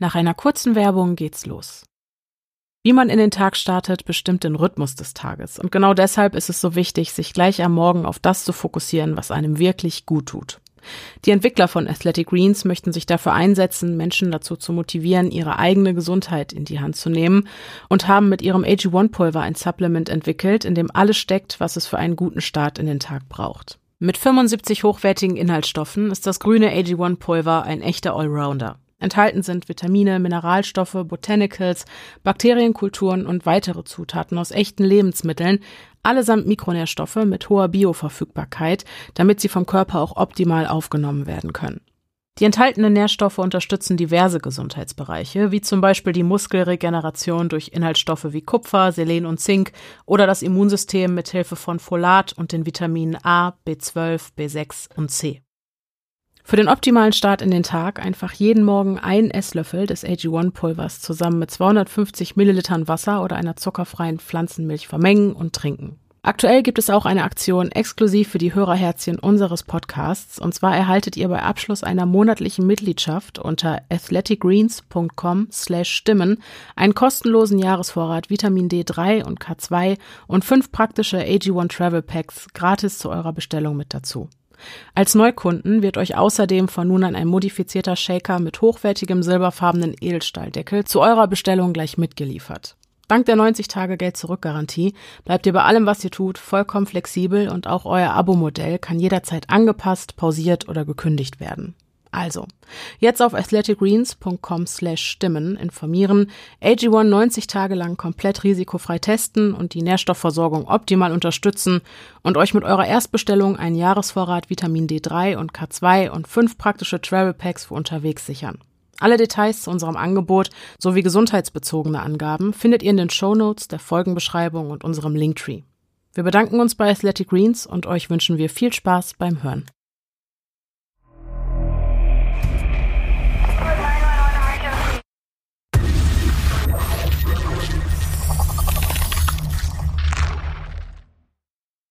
Nach einer kurzen Werbung geht's los. Wie man in den Tag startet, bestimmt den Rhythmus des Tages. Und genau deshalb ist es so wichtig, sich gleich am Morgen auf das zu fokussieren, was einem wirklich gut tut. Die Entwickler von Athletic Greens möchten sich dafür einsetzen, Menschen dazu zu motivieren, ihre eigene Gesundheit in die Hand zu nehmen und haben mit ihrem AG1-Pulver ein Supplement entwickelt, in dem alles steckt, was es für einen guten Start in den Tag braucht. Mit 75 hochwertigen Inhaltsstoffen ist das grüne AG1-Pulver ein echter Allrounder. Enthalten sind Vitamine, Mineralstoffe, Botanicals, Bakterienkulturen und weitere Zutaten aus echten Lebensmitteln, allesamt Mikronährstoffe mit hoher Bioverfügbarkeit, damit sie vom Körper auch optimal aufgenommen werden können. Die enthaltenen Nährstoffe unterstützen diverse Gesundheitsbereiche, wie zum Beispiel die Muskelregeneration durch Inhaltsstoffe wie Kupfer, Selen und Zink oder das Immunsystem mit Hilfe von Folat und den Vitaminen A, B12, B6 und C. Für den optimalen Start in den Tag einfach jeden Morgen ein Esslöffel des AG1-Pulvers zusammen mit 250 Millilitern Wasser oder einer zuckerfreien Pflanzenmilch vermengen und trinken. Aktuell gibt es auch eine Aktion exklusiv für die Hörerherzchen unseres Podcasts. Und zwar erhaltet ihr bei Abschluss einer monatlichen Mitgliedschaft unter athleticgreens.com slash stimmen einen kostenlosen Jahresvorrat Vitamin D3 und K2 und fünf praktische AG1 Travel Packs gratis zu eurer Bestellung mit dazu. Als Neukunden wird euch außerdem von nun an ein modifizierter Shaker mit hochwertigem silberfarbenen Edelstahldeckel zu eurer Bestellung gleich mitgeliefert. Dank der 90-Tage-Geld-Zurück-Garantie bleibt ihr bei allem, was ihr tut, vollkommen flexibel und auch euer Abo-Modell kann jederzeit angepasst, pausiert oder gekündigt werden. Also, jetzt auf athleticgreens.com slash stimmen informieren, AG1 90 Tage lang komplett risikofrei testen und die Nährstoffversorgung optimal unterstützen und euch mit eurer Erstbestellung einen Jahresvorrat Vitamin D3 und K2 und fünf praktische Travel Packs für unterwegs sichern. Alle Details zu unserem Angebot sowie gesundheitsbezogene Angaben findet ihr in den Show Notes, der Folgenbeschreibung und unserem Linktree. Wir bedanken uns bei Athletic Greens und euch wünschen wir viel Spaß beim Hören.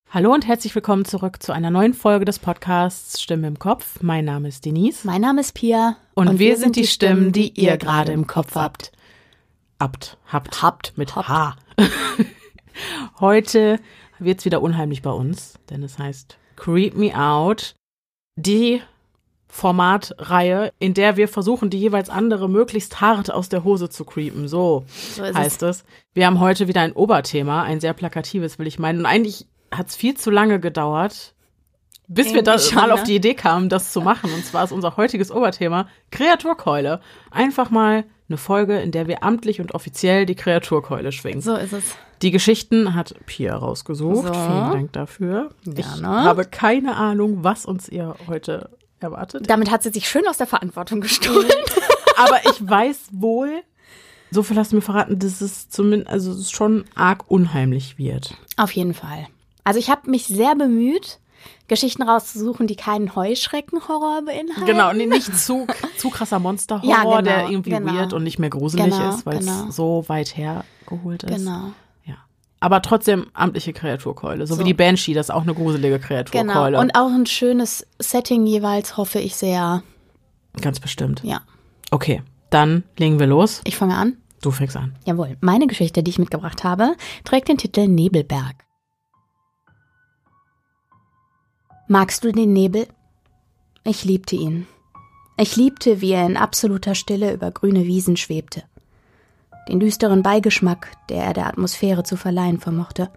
Hallo und herzlich willkommen zurück zu einer neuen Folge des Podcasts Stimme im Kopf. Mein Name ist Denise. Mein Name ist Pia. Und, und wir, wir, sind die Stimmen, die ihr gerade im Kopf habt. Abt, habt. Habt mit habt. H. Heute wird's wieder unheimlich bei uns, denn es heißt Creep Me Out. Die Formatreihe, in der wir versuchen, die jeweils andere möglichst hart aus der Hose zu creepen. So, so heißt es. es. Wir haben heute wieder ein Oberthema, ein sehr plakatives, will ich meinen. Und eigentlich hat es viel zu lange gedauert, bis wir da schon, mal ne? auf die Idee kamen, das zu machen. Und zwar ist unser heutiges Oberthema Kreaturkeule. Einfach mal eine Folge, in der wir amtlich und offiziell die Kreaturkeule schwingen. So ist es. Die Geschichten hat Pia rausgesucht. So. Vielen Dank dafür. Gerne. Ich habe keine Ahnung, was uns ihr heute erwartet. Damit hat sie sich schön aus der Verantwortung gestohlen. Aber ich weiß wohl, so viel hast du mir verraten, dass es zumindest, also es schon arg unheimlich wird. Auf jeden Fall. Also ich habe mich sehr bemüht, Geschichten rauszusuchen, die keinen Heuschreckenhorror beinhalten. Genau, nee, nicht zu, zu krasser Monsterhorror, ja, genau, der irgendwie genau. weird und nicht mehr gruselig genau, ist, weil es genau. so weit hergeholt ist. Genau. Ja. Aber trotzdem amtliche Kreaturkeule, so, so, wie die Banshee, das ist auch eine gruselige Kreaturkeule. Genau. Und auch ein schönes Setting jeweils, hoffe ich sehr. Ganz bestimmt. Ja. Okay, dann legen wir los. Ich fange an. Du fängst an. Jawohl. Meine Geschichte, die ich mitgebracht habe, trägt den Titel Nebelberg. Magst du den Nebel? Ich liebte ihn. Ich liebte, wie er in absoluter Stille über grüne Wiesen schwebte. Den düsteren Beigeschmack, der er der Atmosphäre zu verleihen vermochte.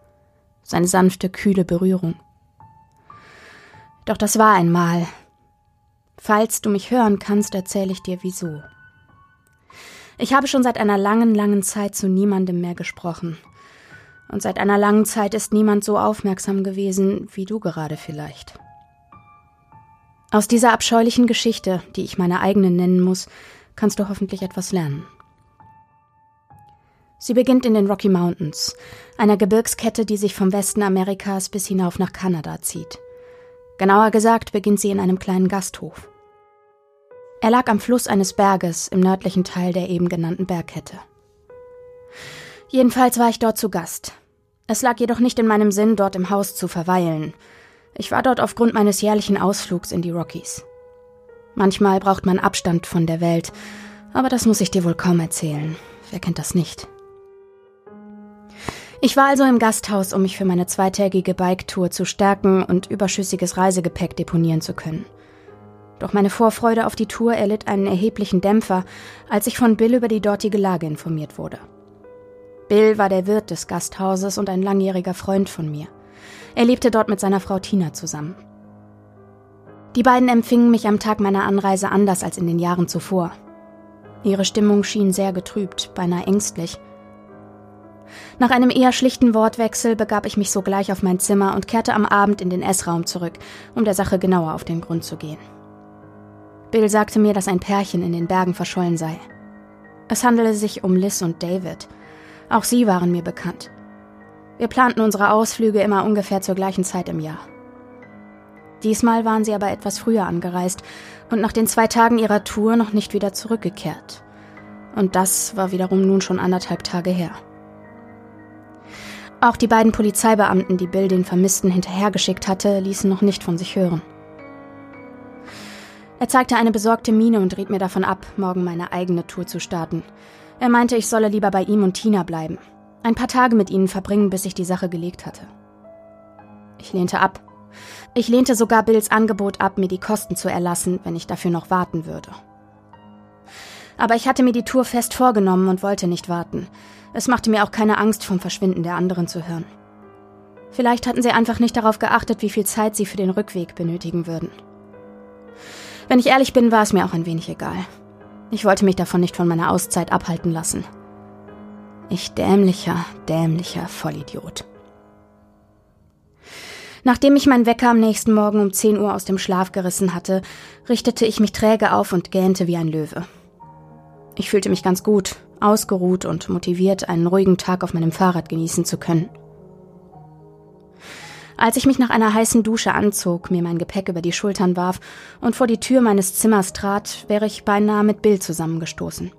Seine sanfte, kühle Berührung. Doch das war einmal. Falls du mich hören kannst, erzähle ich dir wieso. Ich habe schon seit einer langen, langen Zeit zu niemandem mehr gesprochen. Und seit einer langen Zeit ist niemand so aufmerksam gewesen wie du gerade vielleicht. Aus dieser abscheulichen Geschichte, die ich meine eigene nennen muss, kannst du hoffentlich etwas lernen. Sie beginnt in den Rocky Mountains, einer Gebirgskette, die sich vom Westen Amerikas bis hinauf nach Kanada zieht. Genauer gesagt beginnt sie in einem kleinen Gasthof. Er lag am Fluss eines Berges im nördlichen Teil der eben genannten Bergkette. Jedenfalls war ich dort zu Gast. Es lag jedoch nicht in meinem Sinn, dort im Haus zu verweilen. Ich war dort aufgrund meines jährlichen Ausflugs in die Rockies. Manchmal braucht man Abstand von der Welt, Aber das muss ich dir wohl kaum erzählen. Wer kennt das nicht? Ich war also im Gasthaus, um mich für meine zweitägige Biketour zu stärken und überschüssiges Reisegepäck deponieren zu können. Doch meine Vorfreude auf die Tour erlitt einen erheblichen Dämpfer, als ich von Bill über die dortige Lage informiert wurde. Bill war der Wirt des Gasthauses und ein langjähriger Freund von mir. Er lebte dort mit seiner Frau Tina zusammen. Die beiden empfingen mich am Tag meiner Anreise anders als in den Jahren zuvor. Ihre Stimmung schien sehr getrübt, beinahe ängstlich. Nach einem eher schlichten Wortwechsel begab ich mich sogleich auf mein Zimmer und kehrte am Abend in den Essraum zurück, um der Sache genauer auf den Grund zu gehen. Bill sagte mir, dass ein Pärchen in den Bergen verschollen sei. Es handelte sich um Liz und David. Auch sie waren mir bekannt. Wir planten unsere Ausflüge immer ungefähr zur gleichen Zeit im Jahr. Diesmal waren sie aber etwas früher angereist und nach den zwei Tagen ihrer Tour noch nicht wieder zurückgekehrt. Und das war wiederum nun schon anderthalb Tage her. Auch die beiden Polizeibeamten, die Bill den Vermissten hinterhergeschickt hatte, ließen noch nicht von sich hören. Er zeigte eine besorgte Miene und riet mir davon ab, morgen meine eigene Tour zu starten. Er meinte, ich solle lieber bei ihm und Tina bleiben. Ein paar Tage mit ihnen verbringen, bis ich die Sache gelegt hatte. Ich lehnte ab. Ich lehnte sogar Bills Angebot ab, mir die Kosten zu erlassen, wenn ich dafür noch warten würde. Aber ich hatte mir die Tour fest vorgenommen und wollte nicht warten. Es machte mir auch keine Angst, vom Verschwinden der anderen zu hören. Vielleicht hatten sie einfach nicht darauf geachtet, wie viel Zeit sie für den Rückweg benötigen würden. Wenn ich ehrlich bin, war es mir auch ein wenig egal. Ich wollte mich davon nicht von meiner Auszeit abhalten lassen. Ich dämlicher, dämlicher Vollidiot. Nachdem ich meinen Wecker am nächsten Morgen um 10 Uhr aus dem Schlaf gerissen hatte, richtete ich mich träge auf und gähnte wie ein Löwe. Ich fühlte mich ganz gut, ausgeruht und motiviert, einen ruhigen Tag auf meinem Fahrrad genießen zu können. Als ich mich nach einer heißen Dusche anzog, mir mein Gepäck über die Schultern warf und vor die Tür meines Zimmers trat, wäre ich beinahe mit Bill zusammengestoßen.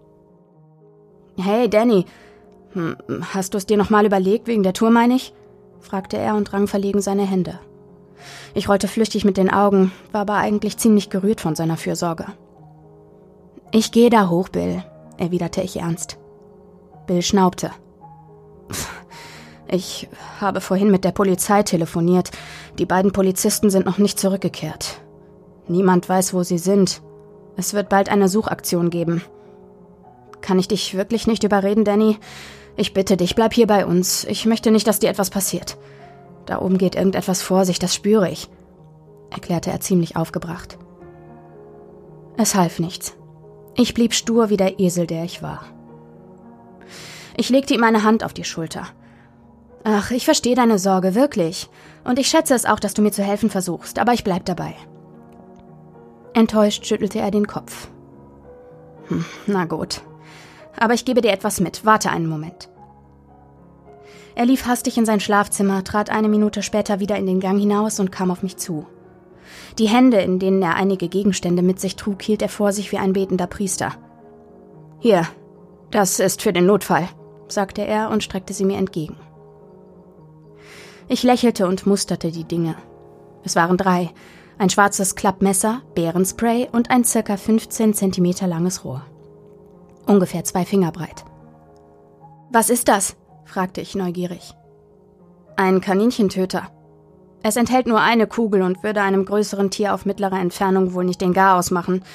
Hey, Danny, hm, hast du es dir nochmal überlegt, wegen der Tour, meine ich? fragte er und rang verlegen seine Hände. Ich rollte flüchtig mit den Augen, war aber eigentlich ziemlich gerührt von seiner Fürsorge. Ich gehe da hoch, Bill, erwiderte ich ernst. Bill schnaubte. Ich habe vorhin mit der Polizei telefoniert. Die beiden Polizisten sind noch nicht zurückgekehrt. Niemand weiß, wo sie sind. Es wird bald eine Suchaktion geben. Kann ich dich wirklich nicht überreden, Danny? Ich bitte dich, bleib hier bei uns. Ich möchte nicht, dass dir etwas passiert. Da oben geht irgendetwas vor sich, das spüre ich, erklärte er ziemlich aufgebracht. Es half nichts. Ich blieb stur wie der Esel, der ich war. Ich legte ihm eine Hand auf die Schulter. Ach, ich verstehe deine Sorge, wirklich. Und ich schätze es auch, dass du mir zu helfen versuchst, aber ich bleib dabei. Enttäuscht schüttelte er den Kopf. Hm, na gut. Aber ich gebe dir etwas mit. Warte einen Moment. Er lief hastig in sein Schlafzimmer, trat eine Minute später wieder in den Gang hinaus und kam auf mich zu. Die Hände, in denen er einige Gegenstände mit sich trug, hielt er vor sich wie ein betender Priester. Hier, das ist für den Notfall, sagte er und streckte sie mir entgegen. Ich lächelte und musterte die Dinge. Es waren drei. Ein schwarzes Klappmesser, Bärenspray und ein circa 15 Zentimeter langes Rohr. Ungefähr zwei Finger breit. Was ist das? fragte ich neugierig. Ein Kaninchentöter. Es enthält nur eine Kugel und würde einem größeren Tier auf mittlere Entfernung wohl nicht den Garaus machen,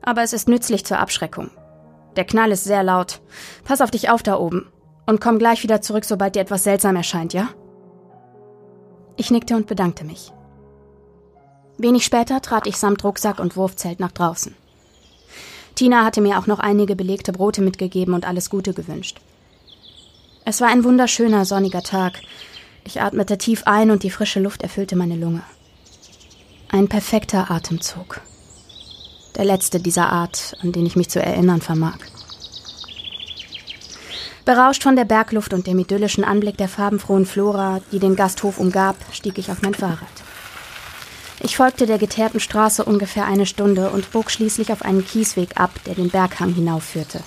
aber es ist nützlich zur Abschreckung. Der Knall ist sehr laut. Pass auf dich auf da oben und komm gleich wieder zurück, sobald dir etwas seltsam erscheint, ja? Ich nickte und bedankte mich. Wenig später trat ich samt Rucksack und Wurfzelt nach draußen. Tina hatte mir auch noch einige belegte Brote mitgegeben und alles Gute gewünscht. Es war ein wunderschöner sonniger Tag. Ich atmete tief ein und die frische Luft erfüllte meine Lunge. Ein perfekter Atemzug. Der letzte dieser Art, an den ich mich zu erinnern vermag. Berauscht von der Bergluft und dem idyllischen Anblick der farbenfrohen Flora, die den Gasthof umgab, stieg ich auf mein Fahrrad. Ich folgte der geteerten Straße ungefähr eine Stunde und bog schließlich auf einen Kiesweg ab, der den Berghang hinaufführte.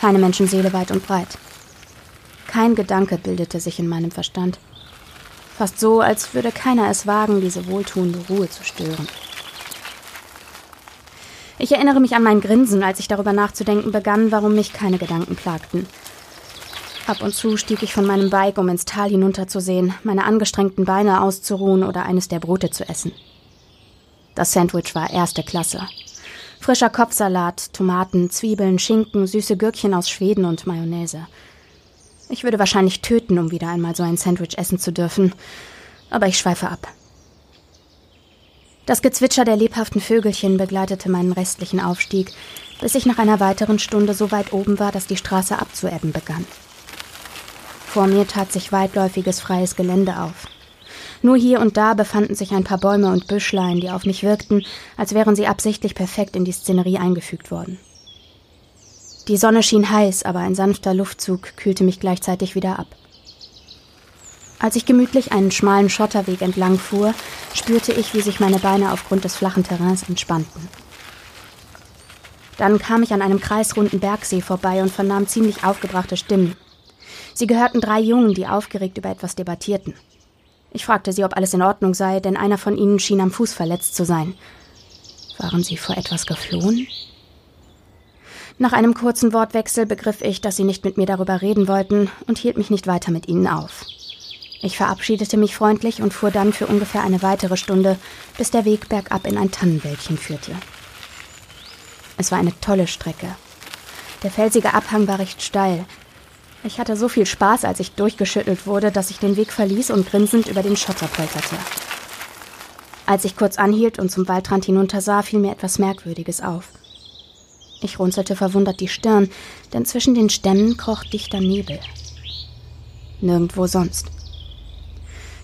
Keine Menschenseele weit und breit. Kein Gedanke bildete sich in meinem Verstand. Fast so, als würde keiner es wagen, diese wohltuende Ruhe zu stören. Ich erinnere mich an mein Grinsen, als ich darüber nachzudenken begann, warum mich keine Gedanken plagten. Ab und zu stieg ich von meinem Bike, um ins Tal hinunterzusehen, meine angestrengten Beine auszuruhen oder eines der Brote zu essen. Das Sandwich war erste Klasse. Frischer Kopfsalat, Tomaten, Zwiebeln, Schinken, süße Gürkchen aus Schweden und Mayonnaise. Ich würde wahrscheinlich töten, um wieder einmal so ein Sandwich essen zu dürfen, aber ich schweife ab. Das Gezwitscher der lebhaften Vögelchen begleitete meinen restlichen Aufstieg, bis ich nach einer weiteren Stunde so weit oben war, dass die Straße abzuebben begann. Vor mir tat sich weitläufiges freies Gelände auf. Nur hier und da befanden sich ein paar Bäume und Büschlein, die auf mich wirkten, als wären sie absichtlich perfekt in die Szenerie eingefügt worden. Die Sonne schien heiß, aber ein sanfter Luftzug kühlte mich gleichzeitig wieder ab. Als ich gemütlich einen schmalen Schotterweg entlang fuhr, spürte ich, wie sich meine Beine aufgrund des flachen Terrains entspannten. Dann kam ich an einem kreisrunden Bergsee vorbei und vernahm ziemlich aufgebrachte Stimmen. Sie gehörten drei Jungen, die aufgeregt über etwas debattierten. Ich fragte sie, ob alles in Ordnung sei, denn einer von ihnen schien am Fuß verletzt zu sein. Waren sie vor etwas geflohen? Nach einem kurzen Wortwechsel begriff ich, dass sie nicht mit mir darüber reden wollten und hielt mich nicht weiter mit ihnen auf. Ich verabschiedete mich freundlich und fuhr dann für ungefähr eine weitere Stunde, bis der Weg bergab in ein Tannenwäldchen führte. Es war eine tolle Strecke. Der felsige Abhang war recht steil, ich hatte so viel Spaß, als ich durchgeschüttelt wurde, dass ich den Weg verließ und grinsend über den Schotter polterte. Als ich kurz anhielt und zum Waldrand hinuntersah, fiel mir etwas Merkwürdiges auf. Ich runzelte verwundert die Stirn, denn zwischen den Stämmen kroch dichter Nebel. Nirgendwo sonst.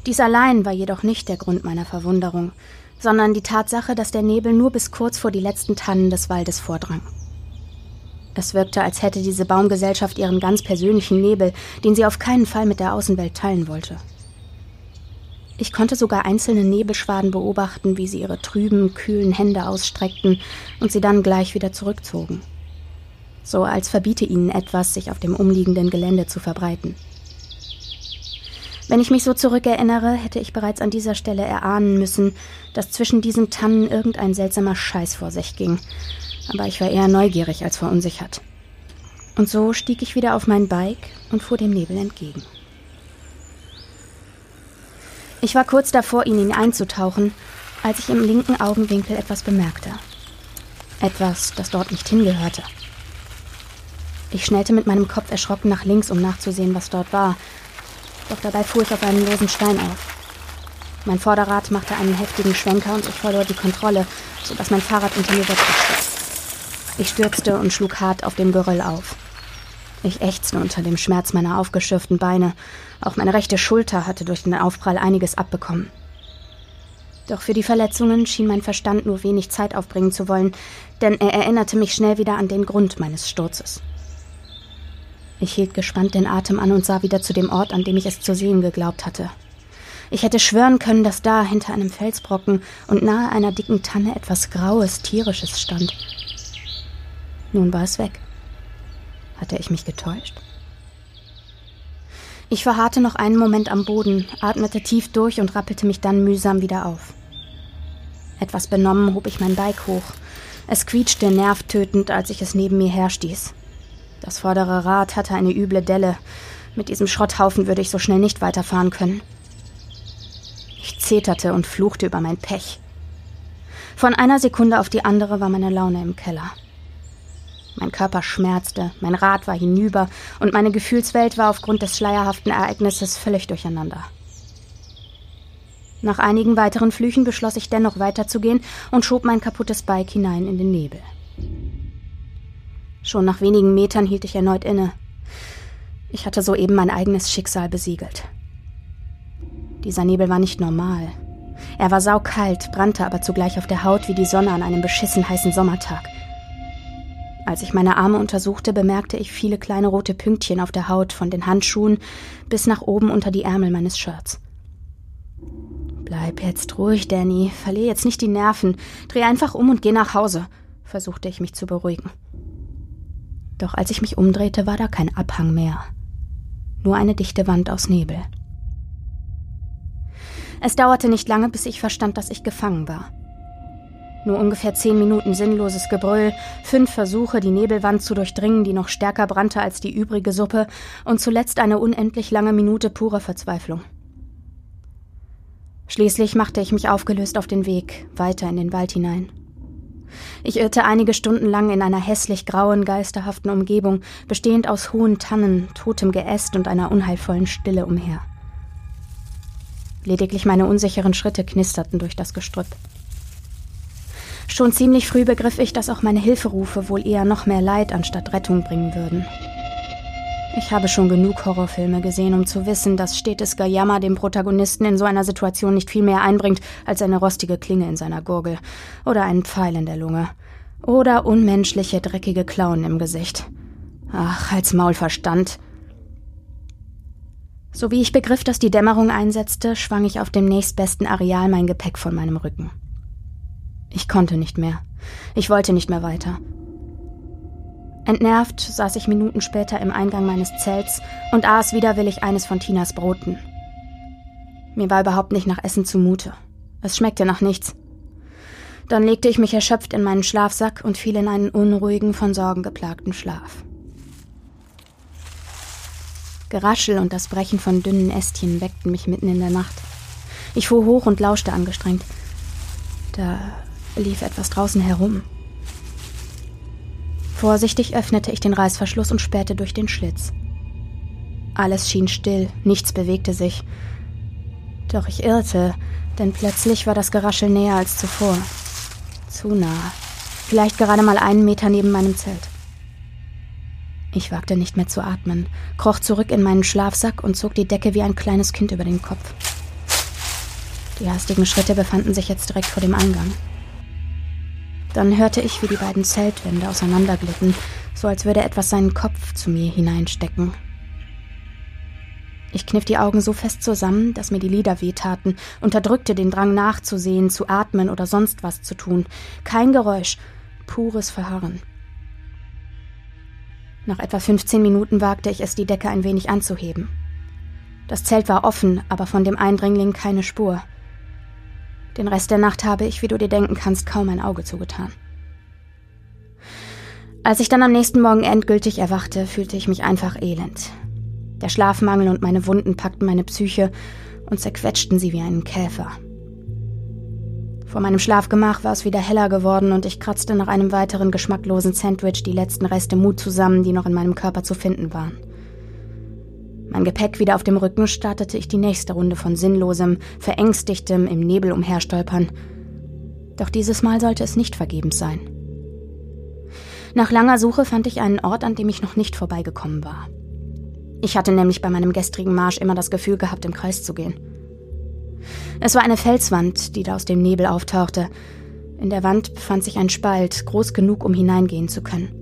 Dies allein war jedoch nicht der Grund meiner Verwunderung, sondern die Tatsache, dass der Nebel nur bis kurz vor die letzten Tannen des Waldes vordrang. Es wirkte, als hätte diese Baumgesellschaft ihren ganz persönlichen Nebel, den sie auf keinen Fall mit der Außenwelt teilen wollte. Ich konnte sogar einzelne Nebelschwaden beobachten, wie sie ihre trüben, kühlen Hände ausstreckten und sie dann gleich wieder zurückzogen. So als verbiete ihnen etwas, sich auf dem umliegenden Gelände zu verbreiten. Wenn ich mich so zurückerinnere, hätte ich bereits an dieser Stelle erahnen müssen, dass zwischen diesen Tannen irgendein seltsamer Scheiß vor sich ging aber ich war eher neugierig als verunsichert. Und so stieg ich wieder auf mein Bike und fuhr dem Nebel entgegen. Ich war kurz davor, in ihn einzutauchen, als ich im linken Augenwinkel etwas bemerkte. Etwas, das dort nicht hingehörte. Ich schnellte mit meinem Kopf erschrocken nach links, um nachzusehen, was dort war. Doch dabei fuhr ich auf einen losen Stein auf. Mein Vorderrad machte einen heftigen Schwenker und ich verlor die Kontrolle, sodass mein Fahrrad unter mir wegrutschte. Ich stürzte und schlug hart auf dem Geröll auf. Ich ächzte unter dem Schmerz meiner aufgeschürften Beine. Auch meine rechte Schulter hatte durch den Aufprall einiges abbekommen. Doch für die Verletzungen schien mein Verstand nur wenig Zeit aufbringen zu wollen, denn er erinnerte mich schnell wieder an den Grund meines Sturzes. Ich hielt gespannt den Atem an und sah wieder zu dem Ort, an dem ich es zu sehen geglaubt hatte. Ich hätte schwören können, dass da hinter einem Felsbrocken und nahe einer dicken Tanne etwas Graues, Tierisches stand. Nun war es weg. Hatte ich mich getäuscht? Ich verharrte noch einen Moment am Boden, atmete tief durch und rappelte mich dann mühsam wieder auf. Etwas benommen hob ich mein Bike hoch. Es quietschte nervtötend, als ich es neben mir herstieß. Das vordere Rad hatte eine üble Delle. Mit diesem Schrotthaufen würde ich so schnell nicht weiterfahren können. Ich zeterte und fluchte über mein Pech. Von einer Sekunde auf die andere war meine Laune im Keller. Mein Körper schmerzte, mein Rad war hinüber und meine Gefühlswelt war aufgrund des schleierhaften Ereignisses völlig durcheinander. Nach einigen weiteren Flüchen beschloss ich dennoch weiterzugehen und schob mein kaputtes Bike hinein in den Nebel. Schon nach wenigen Metern hielt ich erneut inne. Ich hatte soeben mein eigenes Schicksal besiegelt. Dieser Nebel war nicht normal. Er war saukalt, brannte aber zugleich auf der Haut wie die Sonne an einem beschissen heißen Sommertag. Als ich meine Arme untersuchte, bemerkte ich viele kleine rote Pünktchen auf der Haut von den Handschuhen bis nach oben unter die Ärmel meines Shirts. Bleib jetzt ruhig, Danny. Verlier jetzt nicht die Nerven. Dreh einfach um und geh nach Hause, versuchte ich mich zu beruhigen. Doch als ich mich umdrehte, war da kein Abhang mehr. Nur eine dichte Wand aus Nebel. Es dauerte nicht lange, bis ich verstand, dass ich gefangen war. Nur ungefähr zehn Minuten sinnloses Gebrüll, fünf Versuche, die Nebelwand zu durchdringen, die noch stärker brannte als die übrige Suppe, und zuletzt eine unendlich lange Minute purer Verzweiflung. Schließlich machte ich mich aufgelöst auf den Weg, weiter in den Wald hinein. Ich irrte einige Stunden lang in einer hässlich grauen, geisterhaften Umgebung, bestehend aus hohen Tannen, totem Geäst und einer unheilvollen Stille umher. Lediglich meine unsicheren Schritte knisterten durch das Gestrüpp. Schon ziemlich früh begriff ich, dass auch meine Hilferufe wohl eher noch mehr Leid anstatt Rettung bringen würden. Ich habe schon genug Horrorfilme gesehen, um zu wissen, dass stetes Gajammer dem Protagonisten in so einer Situation nicht viel mehr einbringt als eine rostige Klinge in seiner Gurgel oder einen Pfeil in der Lunge oder unmenschliche, dreckige Klauen im Gesicht. Ach, als Maulverstand. So wie ich begriff, dass die Dämmerung einsetzte, schwang ich auf dem nächstbesten Areal mein Gepäck von meinem Rücken. Ich konnte nicht mehr. Ich wollte nicht mehr weiter. Entnervt saß ich Minuten später im Eingang meines Zelts und aß widerwillig eines von Tinas Broten. Mir war überhaupt nicht nach Essen zumute. Es schmeckte nach nichts. Dann legte ich mich erschöpft in meinen Schlafsack und fiel in einen unruhigen, von Sorgen geplagten Schlaf. Geraschel und das Brechen von dünnen Ästchen weckten mich mitten in der Nacht. Ich fuhr hoch und lauschte angestrengt. Da lief etwas draußen herum. Vorsichtig öffnete ich den Reißverschluss und spähte durch den Schlitz. Alles schien still, nichts bewegte sich. Doch ich irrte, denn plötzlich war das Geraschel näher als zuvor. Zu nah. Vielleicht gerade mal einen Meter neben meinem Zelt. Ich wagte nicht mehr zu atmen, kroch zurück in meinen Schlafsack und zog die Decke wie ein kleines Kind über den Kopf. Die hastigen Schritte befanden sich jetzt direkt vor dem Eingang. Dann hörte ich, wie die beiden Zeltwände auseinanderglitten, so als würde etwas seinen Kopf zu mir hineinstecken. Ich kniff die Augen so fest zusammen, dass mir die Lider wehtaten, unterdrückte den Drang nachzusehen, zu atmen oder sonst was zu tun. Kein Geräusch, pures Verharren. Nach etwa 15 Minuten wagte ich es, die Decke ein wenig anzuheben. Das Zelt war offen, aber von dem Eindringling keine Spur. Den Rest der Nacht habe ich, wie du dir denken kannst, kaum ein Auge zugetan. Als ich dann am nächsten Morgen endgültig erwachte, fühlte ich mich einfach elend. Der Schlafmangel und meine Wunden packten meine Psyche und zerquetschten sie wie einen Käfer. Vor meinem Schlafgemach war es wieder heller geworden und ich kratzte nach einem weiteren geschmacklosen Sandwich die letzten Reste Mut zusammen, die noch in meinem Körper zu finden waren. Mein Gepäck wieder auf dem Rücken startete ich die nächste Runde von sinnlosem, verängstigtem im Nebel umherstolpern. Doch dieses Mal sollte es nicht vergebens sein. Nach langer Suche fand ich einen Ort, an dem ich noch nicht vorbeigekommen war. Ich hatte nämlich bei meinem gestrigen Marsch immer das Gefühl gehabt, im Kreis zu gehen. Es war eine Felswand, die da aus dem Nebel auftauchte. In der Wand befand sich ein Spalt, groß genug, um hineingehen zu können.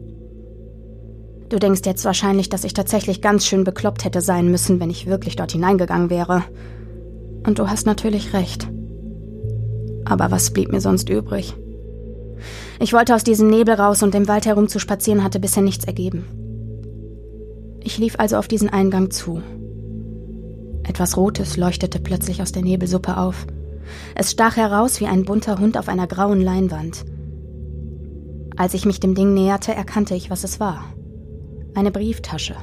Du denkst jetzt wahrscheinlich, dass ich tatsächlich ganz schön bekloppt hätte sein müssen, wenn ich wirklich dort hineingegangen wäre. Und du hast natürlich recht. Aber was blieb mir sonst übrig? Ich wollte aus diesem Nebel raus und im Wald herum zu spazieren hatte bisher nichts ergeben. Ich lief also auf diesen Eingang zu. Etwas Rotes leuchtete plötzlich aus der Nebelsuppe auf. Es stach heraus wie ein bunter Hund auf einer grauen Leinwand. Als ich mich dem Ding näherte, erkannte ich, was es war eine Brieftasche.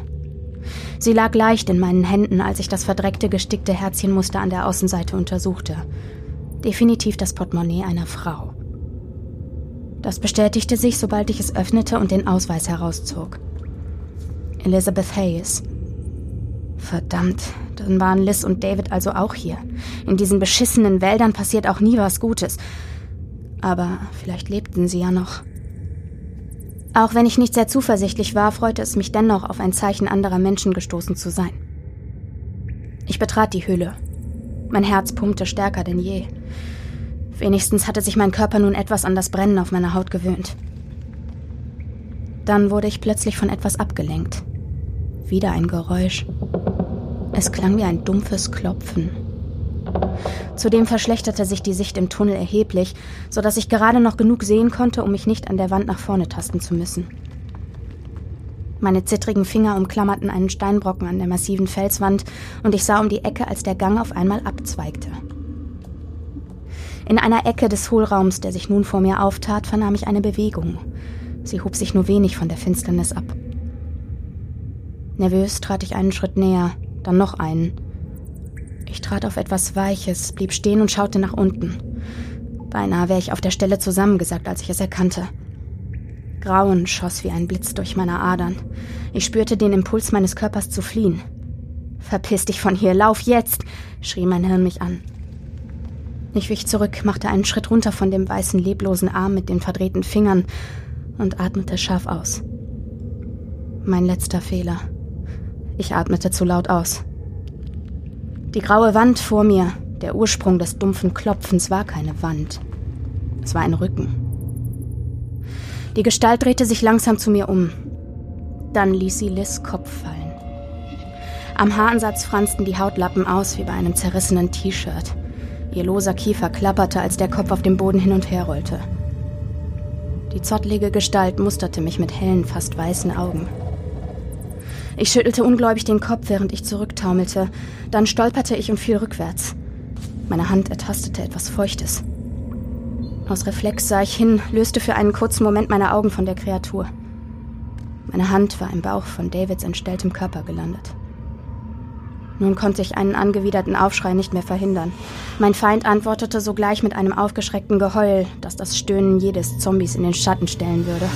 Sie lag leicht in meinen Händen, als ich das verdreckte, gestickte Herzchenmuster an der Außenseite untersuchte. Definitiv das Portemonnaie einer Frau. Das bestätigte sich, sobald ich es öffnete und den Ausweis herauszog. Elizabeth Hayes. Verdammt, dann waren Liz und David also auch hier. In diesen beschissenen Wäldern passiert auch nie was Gutes. Aber vielleicht lebten sie ja noch. Auch wenn ich nicht sehr zuversichtlich war, freute es mich dennoch, auf ein Zeichen anderer Menschen gestoßen zu sein. Ich betrat die Höhle. Mein Herz pumpte stärker denn je. Wenigstens hatte sich mein Körper nun etwas an das Brennen auf meiner Haut gewöhnt. Dann wurde ich plötzlich von etwas abgelenkt. Wieder ein Geräusch. Es klang wie ein dumpfes Klopfen. Zudem verschlechterte sich die Sicht im Tunnel erheblich, so dass ich gerade noch genug sehen konnte, um mich nicht an der Wand nach vorne tasten zu müssen. Meine zittrigen Finger umklammerten einen Steinbrocken an der massiven Felswand und ich sah um die Ecke, als der Gang auf einmal abzweigte. In einer Ecke des Hohlraums, der sich nun vor mir auftat, vernahm ich eine Bewegung. Sie hob sich nur wenig von der Finsternis ab. Nervös trat ich einen Schritt näher, dann noch einen. Ich trat auf etwas Weiches, blieb stehen und schaute nach unten. Beinahe wäre ich auf der Stelle zusammengesackt, als ich es erkannte. Grauen schoss wie ein Blitz durch meine Adern. Ich spürte den Impuls meines Körpers zu fliehen. Verpiss dich von hier, lauf jetzt! schrie mein Hirn mich an. Ich wich zurück, machte einen Schritt runter von dem weißen, leblosen Arm mit den verdrehten Fingern und atmete scharf aus. Mein letzter Fehler. Ich atmete zu laut aus. Die graue Wand vor mir, der Ursprung des dumpfen Klopfens, war keine Wand. Es war ein Rücken. Die Gestalt drehte sich langsam zu mir um. Dann ließ sie Liz Kopf fallen. Am Haaransatz franzten die Hautlappen aus wie bei einem zerrissenen T-Shirt. Ihr loser Kiefer klapperte, als der Kopf auf dem Boden hin und her rollte. Die zottlige Gestalt musterte mich mit hellen, fast weißen Augen. Ich schüttelte ungläubig den Kopf, während ich zurücktaumelte. Dann stolperte ich und fiel rückwärts. Meine Hand ertastete etwas Feuchtes. Aus Reflex sah ich hin, löste für einen kurzen Moment meine Augen von der Kreatur. Meine Hand war im Bauch von Davids entstelltem Körper gelandet. Nun konnte ich einen angewiderten Aufschrei nicht mehr verhindern. Mein Feind antwortete sogleich mit einem aufgeschreckten Geheul, das das Stöhnen jedes Zombies in den Schatten stellen würde.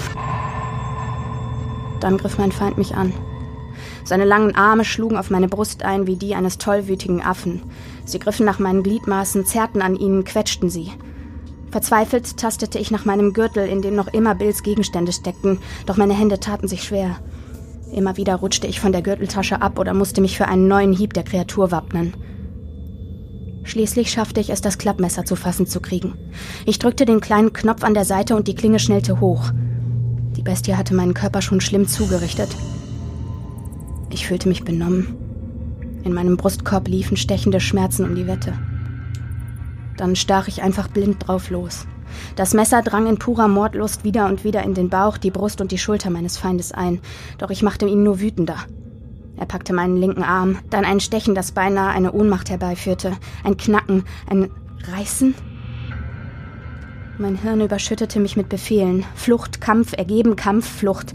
Dann griff mein Feind mich an. Seine langen Arme schlugen auf meine Brust ein wie die eines tollwütigen Affen. Sie griffen nach meinen Gliedmaßen, zerrten an ihnen, quetschten sie. Verzweifelt tastete ich nach meinem Gürtel, in dem noch immer Bills Gegenstände steckten, doch meine Hände taten sich schwer. Immer wieder rutschte ich von der Gürteltasche ab oder musste mich für einen neuen Hieb der Kreatur wappnen. Schließlich schaffte ich es, das Klappmesser zu fassen zu kriegen. Ich drückte den kleinen Knopf an der Seite und die Klinge schnellte hoch. Die Bestie hatte meinen Körper schon schlimm zugerichtet. Ich fühlte mich benommen. In meinem Brustkorb liefen stechende Schmerzen um die Wette. Dann stach ich einfach blind drauf los. Das Messer drang in purer Mordlust wieder und wieder in den Bauch, die Brust und die Schulter meines Feindes ein, doch ich machte ihn nur wütender. Er packte meinen linken Arm, dann ein Stechen, das beinahe eine Ohnmacht herbeiführte, ein Knacken, ein Reißen. Mein Hirn überschüttete mich mit Befehlen. Flucht, Kampf, ergeben, Kampf, Flucht.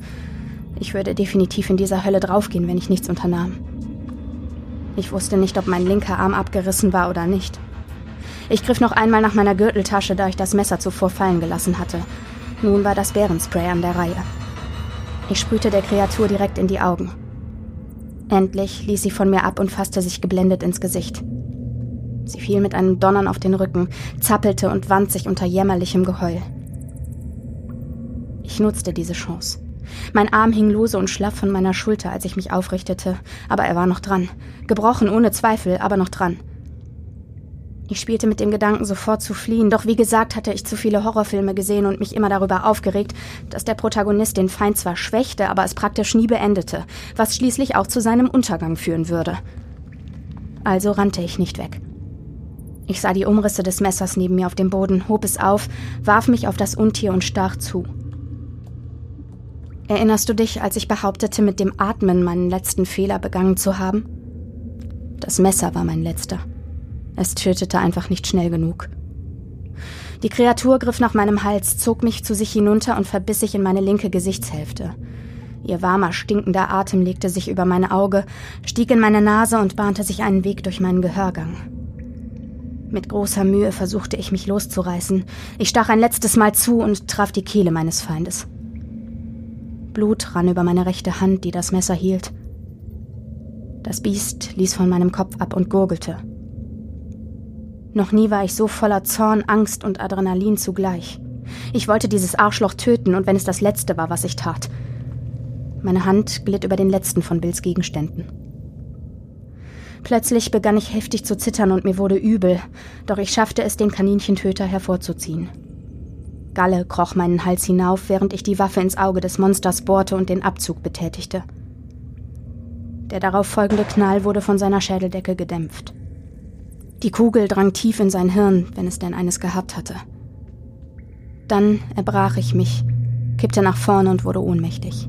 Ich würde definitiv in dieser Hölle draufgehen, wenn ich nichts unternahm. Ich wusste nicht, ob mein linker Arm abgerissen war oder nicht. Ich griff noch einmal nach meiner Gürteltasche, da ich das Messer zuvor fallen gelassen hatte. Nun war das Bärenspray an der Reihe. Ich sprühte der Kreatur direkt in die Augen. Endlich ließ sie von mir ab und fasste sich geblendet ins Gesicht. Sie fiel mit einem Donnern auf den Rücken, zappelte und wand sich unter jämmerlichem Geheul. Ich nutzte diese Chance. Mein Arm hing lose und schlaff von meiner Schulter, als ich mich aufrichtete, aber er war noch dran. Gebrochen ohne Zweifel, aber noch dran. Ich spielte mit dem Gedanken, sofort zu fliehen, doch wie gesagt hatte ich zu viele Horrorfilme gesehen und mich immer darüber aufgeregt, dass der Protagonist den Feind zwar schwächte, aber es praktisch nie beendete, was schließlich auch zu seinem Untergang führen würde. Also rannte ich nicht weg. Ich sah die Umrisse des Messers neben mir auf dem Boden, hob es auf, warf mich auf das Untier und stach zu. Erinnerst du dich, als ich behauptete, mit dem Atmen meinen letzten Fehler begangen zu haben? Das Messer war mein letzter. Es tötete einfach nicht schnell genug. Die Kreatur griff nach meinem Hals, zog mich zu sich hinunter und verbiss sich in meine linke Gesichtshälfte. Ihr warmer, stinkender Atem legte sich über mein Auge, stieg in meine Nase und bahnte sich einen Weg durch meinen Gehörgang. Mit großer Mühe versuchte ich mich loszureißen. Ich stach ein letztes Mal zu und traf die Kehle meines Feindes. Blut rann über meine rechte Hand, die das Messer hielt. Das Biest ließ von meinem Kopf ab und gurgelte. Noch nie war ich so voller Zorn, Angst und Adrenalin zugleich. Ich wollte dieses Arschloch töten, und wenn es das Letzte war, was ich tat. Meine Hand glitt über den letzten von Bills Gegenständen. Plötzlich begann ich heftig zu zittern und mir wurde übel, doch ich schaffte es, den Kaninchentöter hervorzuziehen. Galle kroch meinen Hals hinauf, während ich die Waffe ins Auge des Monsters bohrte und den Abzug betätigte. Der darauf folgende Knall wurde von seiner Schädeldecke gedämpft. Die Kugel drang tief in sein Hirn, wenn es denn eines gehabt hatte. Dann erbrach ich mich, kippte nach vorne und wurde ohnmächtig.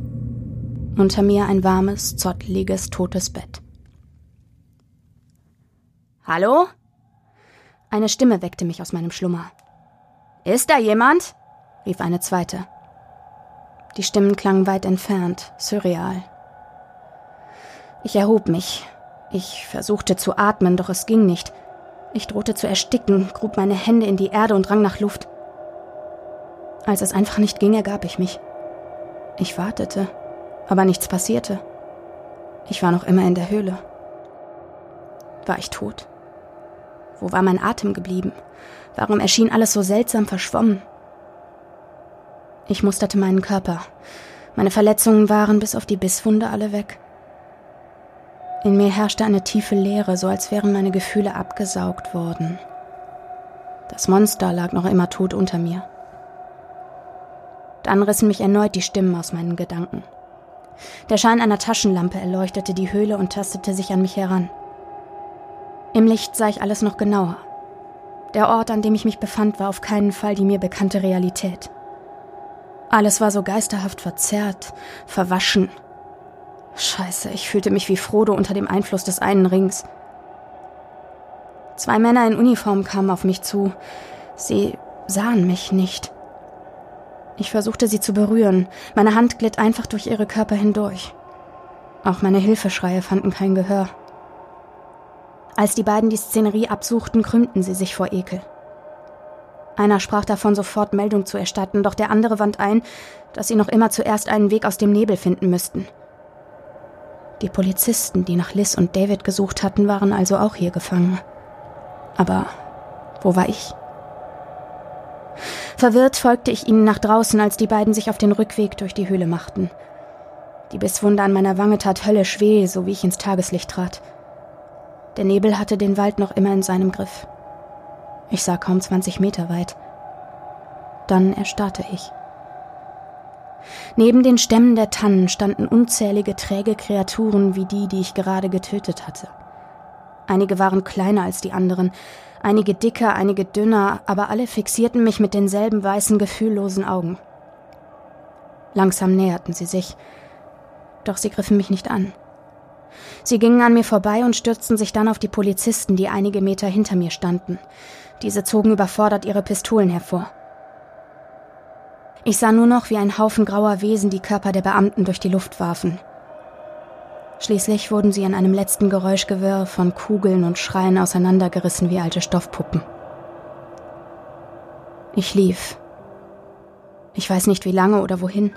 Unter mir ein warmes, zottliges, totes Bett. Hallo? Eine Stimme weckte mich aus meinem Schlummer. Ist da jemand? rief eine zweite. Die Stimmen klangen weit entfernt, surreal. Ich erhob mich. Ich versuchte zu atmen, doch es ging nicht. Ich drohte zu ersticken, grub meine Hände in die Erde und rang nach Luft. Als es einfach nicht ging, ergab ich mich. Ich wartete, aber nichts passierte. Ich war noch immer in der Höhle. War ich tot? Wo war mein Atem geblieben? Warum erschien alles so seltsam verschwommen? Ich musterte meinen Körper. Meine Verletzungen waren bis auf die Bisswunde alle weg. In mir herrschte eine tiefe Leere, so als wären meine Gefühle abgesaugt worden. Das Monster lag noch immer tot unter mir. Dann rissen mich erneut die Stimmen aus meinen Gedanken. Der Schein einer Taschenlampe erleuchtete die Höhle und tastete sich an mich heran. Im Licht sah ich alles noch genauer. Der Ort, an dem ich mich befand, war auf keinen Fall die mir bekannte Realität. Alles war so geisterhaft verzerrt, verwaschen. Scheiße, ich fühlte mich wie Frodo unter dem Einfluss des einen Rings. Zwei Männer in Uniform kamen auf mich zu. Sie sahen mich nicht. Ich versuchte sie zu berühren. Meine Hand glitt einfach durch ihre Körper hindurch. Auch meine Hilfeschreie fanden kein Gehör. Als die beiden die Szenerie absuchten, krümmten sie sich vor Ekel. Einer sprach davon, sofort Meldung zu erstatten, doch der andere wand ein, dass sie noch immer zuerst einen Weg aus dem Nebel finden müssten. Die Polizisten, die nach Liz und David gesucht hatten, waren also auch hier gefangen. Aber wo war ich? Verwirrt folgte ich ihnen nach draußen, als die beiden sich auf den Rückweg durch die Höhle machten. Die Bisswunde an meiner Wange tat höllisch weh, so wie ich ins Tageslicht trat. Der Nebel hatte den Wald noch immer in seinem Griff. Ich sah kaum 20 Meter weit. Dann erstarrte ich. Neben den Stämmen der Tannen standen unzählige träge Kreaturen wie die, die ich gerade getötet hatte. Einige waren kleiner als die anderen, einige dicker, einige dünner, aber alle fixierten mich mit denselben weißen, gefühllosen Augen. Langsam näherten sie sich, doch sie griffen mich nicht an. Sie gingen an mir vorbei und stürzten sich dann auf die Polizisten, die einige Meter hinter mir standen. Diese zogen überfordert ihre Pistolen hervor. Ich sah nur noch, wie ein Haufen grauer Wesen die Körper der Beamten durch die Luft warfen. Schließlich wurden sie in einem letzten Geräuschgewirr von Kugeln und Schreien auseinandergerissen wie alte Stoffpuppen. Ich lief. Ich weiß nicht wie lange oder wohin.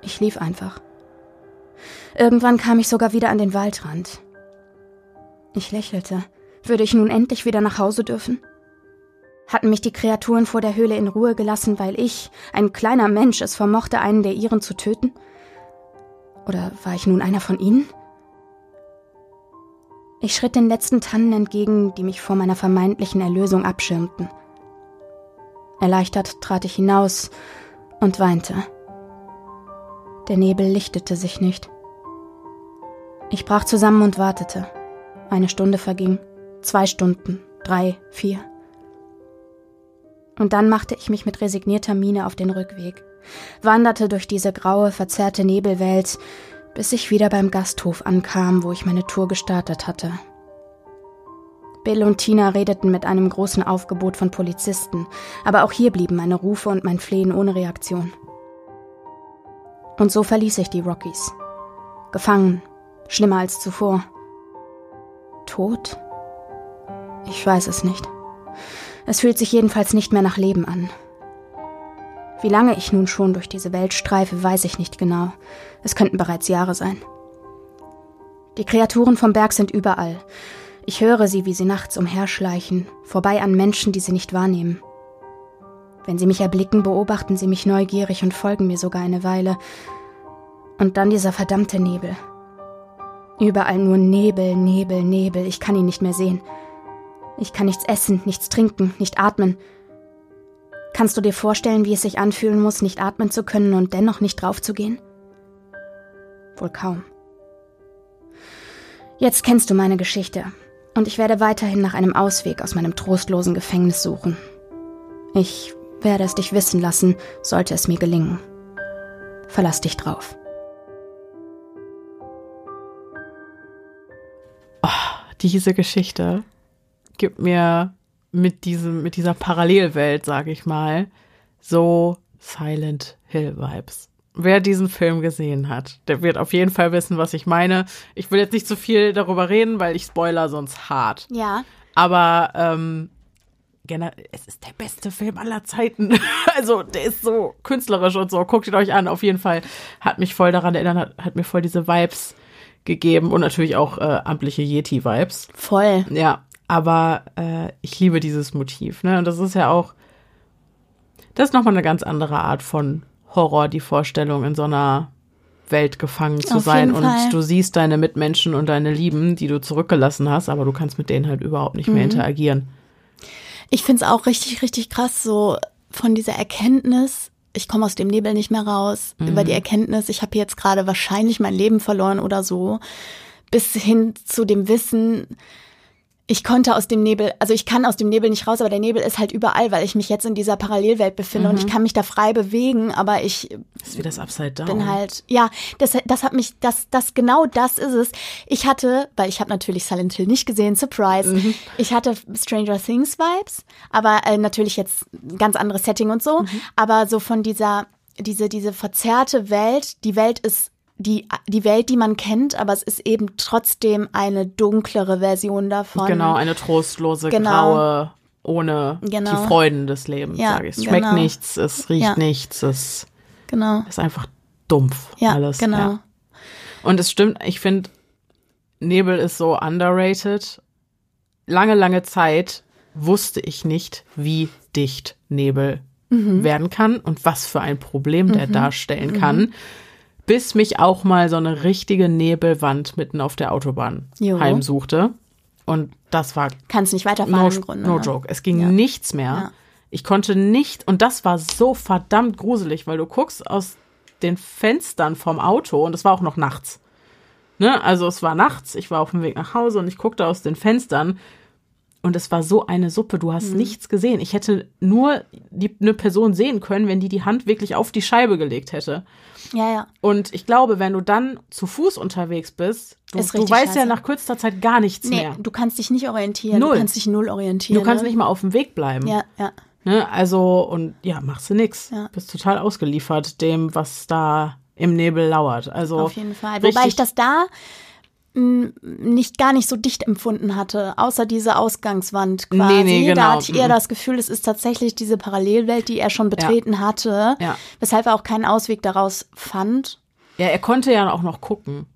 Ich lief einfach. Irgendwann kam ich sogar wieder an den Waldrand. Ich lächelte. Würde ich nun endlich wieder nach Hause dürfen? Hatten mich die Kreaturen vor der Höhle in Ruhe gelassen, weil ich, ein kleiner Mensch, es vermochte, einen der ihren zu töten? Oder war ich nun einer von ihnen? Ich schritt den letzten Tannen entgegen, die mich vor meiner vermeintlichen Erlösung abschirmten. Erleichtert trat ich hinaus und weinte. Der Nebel lichtete sich nicht. Ich brach zusammen und wartete. Eine Stunde verging, zwei Stunden, drei, vier. Und dann machte ich mich mit resignierter Miene auf den Rückweg, wanderte durch diese graue, verzerrte Nebelwelt, bis ich wieder beim Gasthof ankam, wo ich meine Tour gestartet hatte. Bill und Tina redeten mit einem großen Aufgebot von Polizisten, aber auch hier blieben meine Rufe und mein Flehen ohne Reaktion. Und so verließ ich die Rockies. Gefangen, schlimmer als zuvor. Tod? Ich weiß es nicht. Es fühlt sich jedenfalls nicht mehr nach Leben an. Wie lange ich nun schon durch diese Welt streife, weiß ich nicht genau. Es könnten bereits Jahre sein. Die Kreaturen vom Berg sind überall. Ich höre sie, wie sie nachts umherschleichen, vorbei an Menschen, die sie nicht wahrnehmen. Wenn sie mich erblicken, beobachten sie mich neugierig und folgen mir sogar eine Weile. Und dann dieser verdammte Nebel. Überall nur Nebel, Nebel, Nebel, ich kann ihn nicht mehr sehen. Ich kann nichts essen, nichts trinken, nicht atmen. Kannst du dir vorstellen, wie es sich anfühlen muss, nicht atmen zu können und dennoch nicht draufzugehen? Wohl kaum. Jetzt kennst du meine Geschichte, und ich werde weiterhin nach einem Ausweg aus meinem trostlosen Gefängnis suchen. Ich werde es dich wissen lassen, sollte es mir gelingen. Verlass dich drauf. Diese Geschichte gibt mir mit diesem, mit dieser Parallelwelt, sag ich mal, so Silent Hill Vibes. Wer diesen Film gesehen hat, der wird auf jeden Fall wissen, was ich meine. Ich will jetzt nicht zu viel darüber reden, weil ich spoiler sonst hart. Ja. Aber ähm, es ist der beste Film aller Zeiten. also der ist so künstlerisch und so. Guckt ihn euch an. Auf jeden Fall hat mich voll daran erinnert, hat, hat mir voll diese Vibes gegeben und natürlich auch äh, amtliche Yeti-Vibes. Voll. Ja, aber äh, ich liebe dieses Motiv. Ne? Und das ist ja auch, das ist nochmal eine ganz andere Art von Horror, die Vorstellung, in so einer Welt gefangen zu Auf sein. Und Fall. du siehst deine Mitmenschen und deine Lieben, die du zurückgelassen hast, aber du kannst mit denen halt überhaupt nicht mehr Mhm. interagieren. Ich find's auch richtig, richtig krass, so von dieser Erkenntnis, ich komme aus dem Nebel nicht mehr raus, über die Erkenntnis, ich habe jetzt gerade wahrscheinlich mein Leben verloren oder so, bis hin zu dem Wissen, ich konnte aus dem Nebel, also ich kann aus dem Nebel nicht raus, aber der Nebel ist halt überall, weil ich mich jetzt in dieser Parallelwelt befinde und ich kann mich da frei bewegen, aber ich Das ist wie das Upside Down. bin halt, ja, das, das hat mich, das, das, genau das ist es. Ich hatte, weil ich habe natürlich Silent Hill nicht gesehen, Surprise. Mhm. Ich hatte Stranger Things Vibes, aber äh, natürlich jetzt ganz anderes Setting und so. Mhm. Aber so von dieser, diese, diese verzerrte Welt, die Welt ist die, die Welt, die man kennt, aber es ist eben trotzdem eine dunklere Version davon. Genau, eine trostlose, Genau. graue, ohne Genau. die Freuden des Lebens, Ja, sage ich. Es schmeckt genau. nichts, es riecht Ja. nichts, es Genau. ist einfach dumpf Ja, alles. genau. Ja. Und es stimmt, ich finde, Nebel ist so underrated. Lange, lange Zeit wusste ich nicht, wie dicht Nebel Mhm. werden kann und was für ein Problem der darstellen kann. Bis mich auch mal so eine richtige Nebelwand mitten auf der Autobahn Jo. heimsuchte. Und das war Kannst nicht weiterfahren no, Grunde. no ne? joke. Es ging Ja. nichts mehr. Ja. Ich konnte nicht, und das war so verdammt gruselig, weil du guckst aus den Fenstern vom Auto und es war auch noch nachts. Ne? Also es war nachts, ich war auf dem Weg nach Hause und ich guckte aus den Fenstern und es war so eine Suppe, du Mhm. hast nichts gesehen. Ich hätte nur die, eine Person sehen können, wenn die die Hand wirklich auf die Scheibe gelegt hätte. Ja, ja. Und ich glaube, wenn du dann zu Fuß unterwegs bist, du, du weißt ja scheiße. nach kürzester Zeit gar nichts Nee, mehr. du kannst dich nicht orientieren. Null. Du kannst dich null orientieren. Du kannst ne? nicht mal auf dem Weg bleiben. Ja, ja. Ne? Also, und ja, machst du nix. Ja. Bist total ausgeliefert dem, was da im Nebel lauert. Also Auf jeden Fall. Wobei ich das da nicht gar nicht so dicht empfunden hatte, außer diese Ausgangswand quasi. Nee, nee, genau. Da hatte ich eher Mhm. das Gefühl, es ist tatsächlich diese Parallelwelt, die er schon betreten hatte, Ja. weshalb er auch keinen Ausweg daraus fand. Ja, er konnte ja auch noch gucken.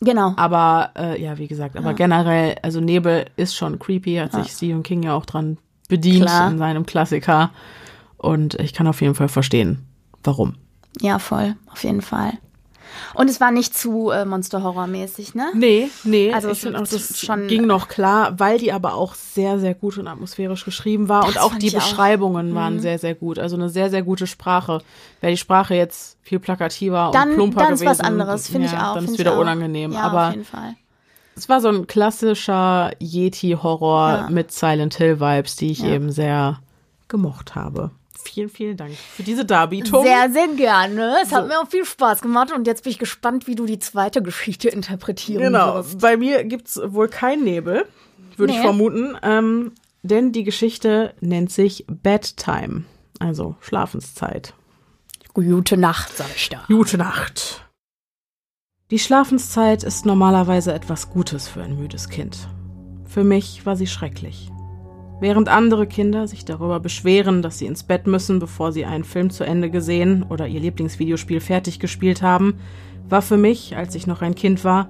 Genau. Aber äh, ja, wie gesagt, aber generell, also Nebel ist schon creepy, hat sich Stephen King ja auch dran bedient Klar. in seinem Klassiker. Und ich kann auf jeden Fall verstehen, warum. Ja, voll. Auf jeden Fall. Und es war nicht zu äh, Monster-Horror-mäßig, ne? Nee, nee, Also ich es finde auch, ist das schon- ging noch klar, weil die aber auch sehr, sehr gut und atmosphärisch geschrieben war Das und auch die ich auch. Mhm. Beschreibungen waren sehr, sehr gut. Also eine sehr, sehr gute Sprache. Wäre die Sprache jetzt viel plakativer Dann, und plumper dann ist gewesen, was anderes, finde ja, ich auch. Dann ist ich wieder auch. unangenehm. Ja, aber auf jeden Fall. es war so ein klassischer Yeti-Horror Ja. mit Silent Hill-Vibes, die ich eben sehr gemocht habe. Vielen, vielen Dank für diese Darbietung. Sehr, sehr gerne. Es hat So. mir auch viel Spaß gemacht und jetzt bin ich gespannt, wie du die zweite Geschichte interpretieren Genau. wirst. Bei mir gibt's wohl keinen Nebel, würde ich Nee. vermuten. Ähm, denn die Geschichte nennt sich Bedtime, also Schlafenszeit. Gute Nacht, sag ich da. Gute Nacht. Die Schlafenszeit ist normalerweise etwas Gutes für ein müdes Kind. Für mich war sie schrecklich. Während andere Kinder sich darüber beschweren, dass sie ins Bett müssen, bevor sie einen Film zu Ende gesehen oder ihr Lieblingsvideospiel fertig gespielt haben, war für mich, als ich noch ein Kind war,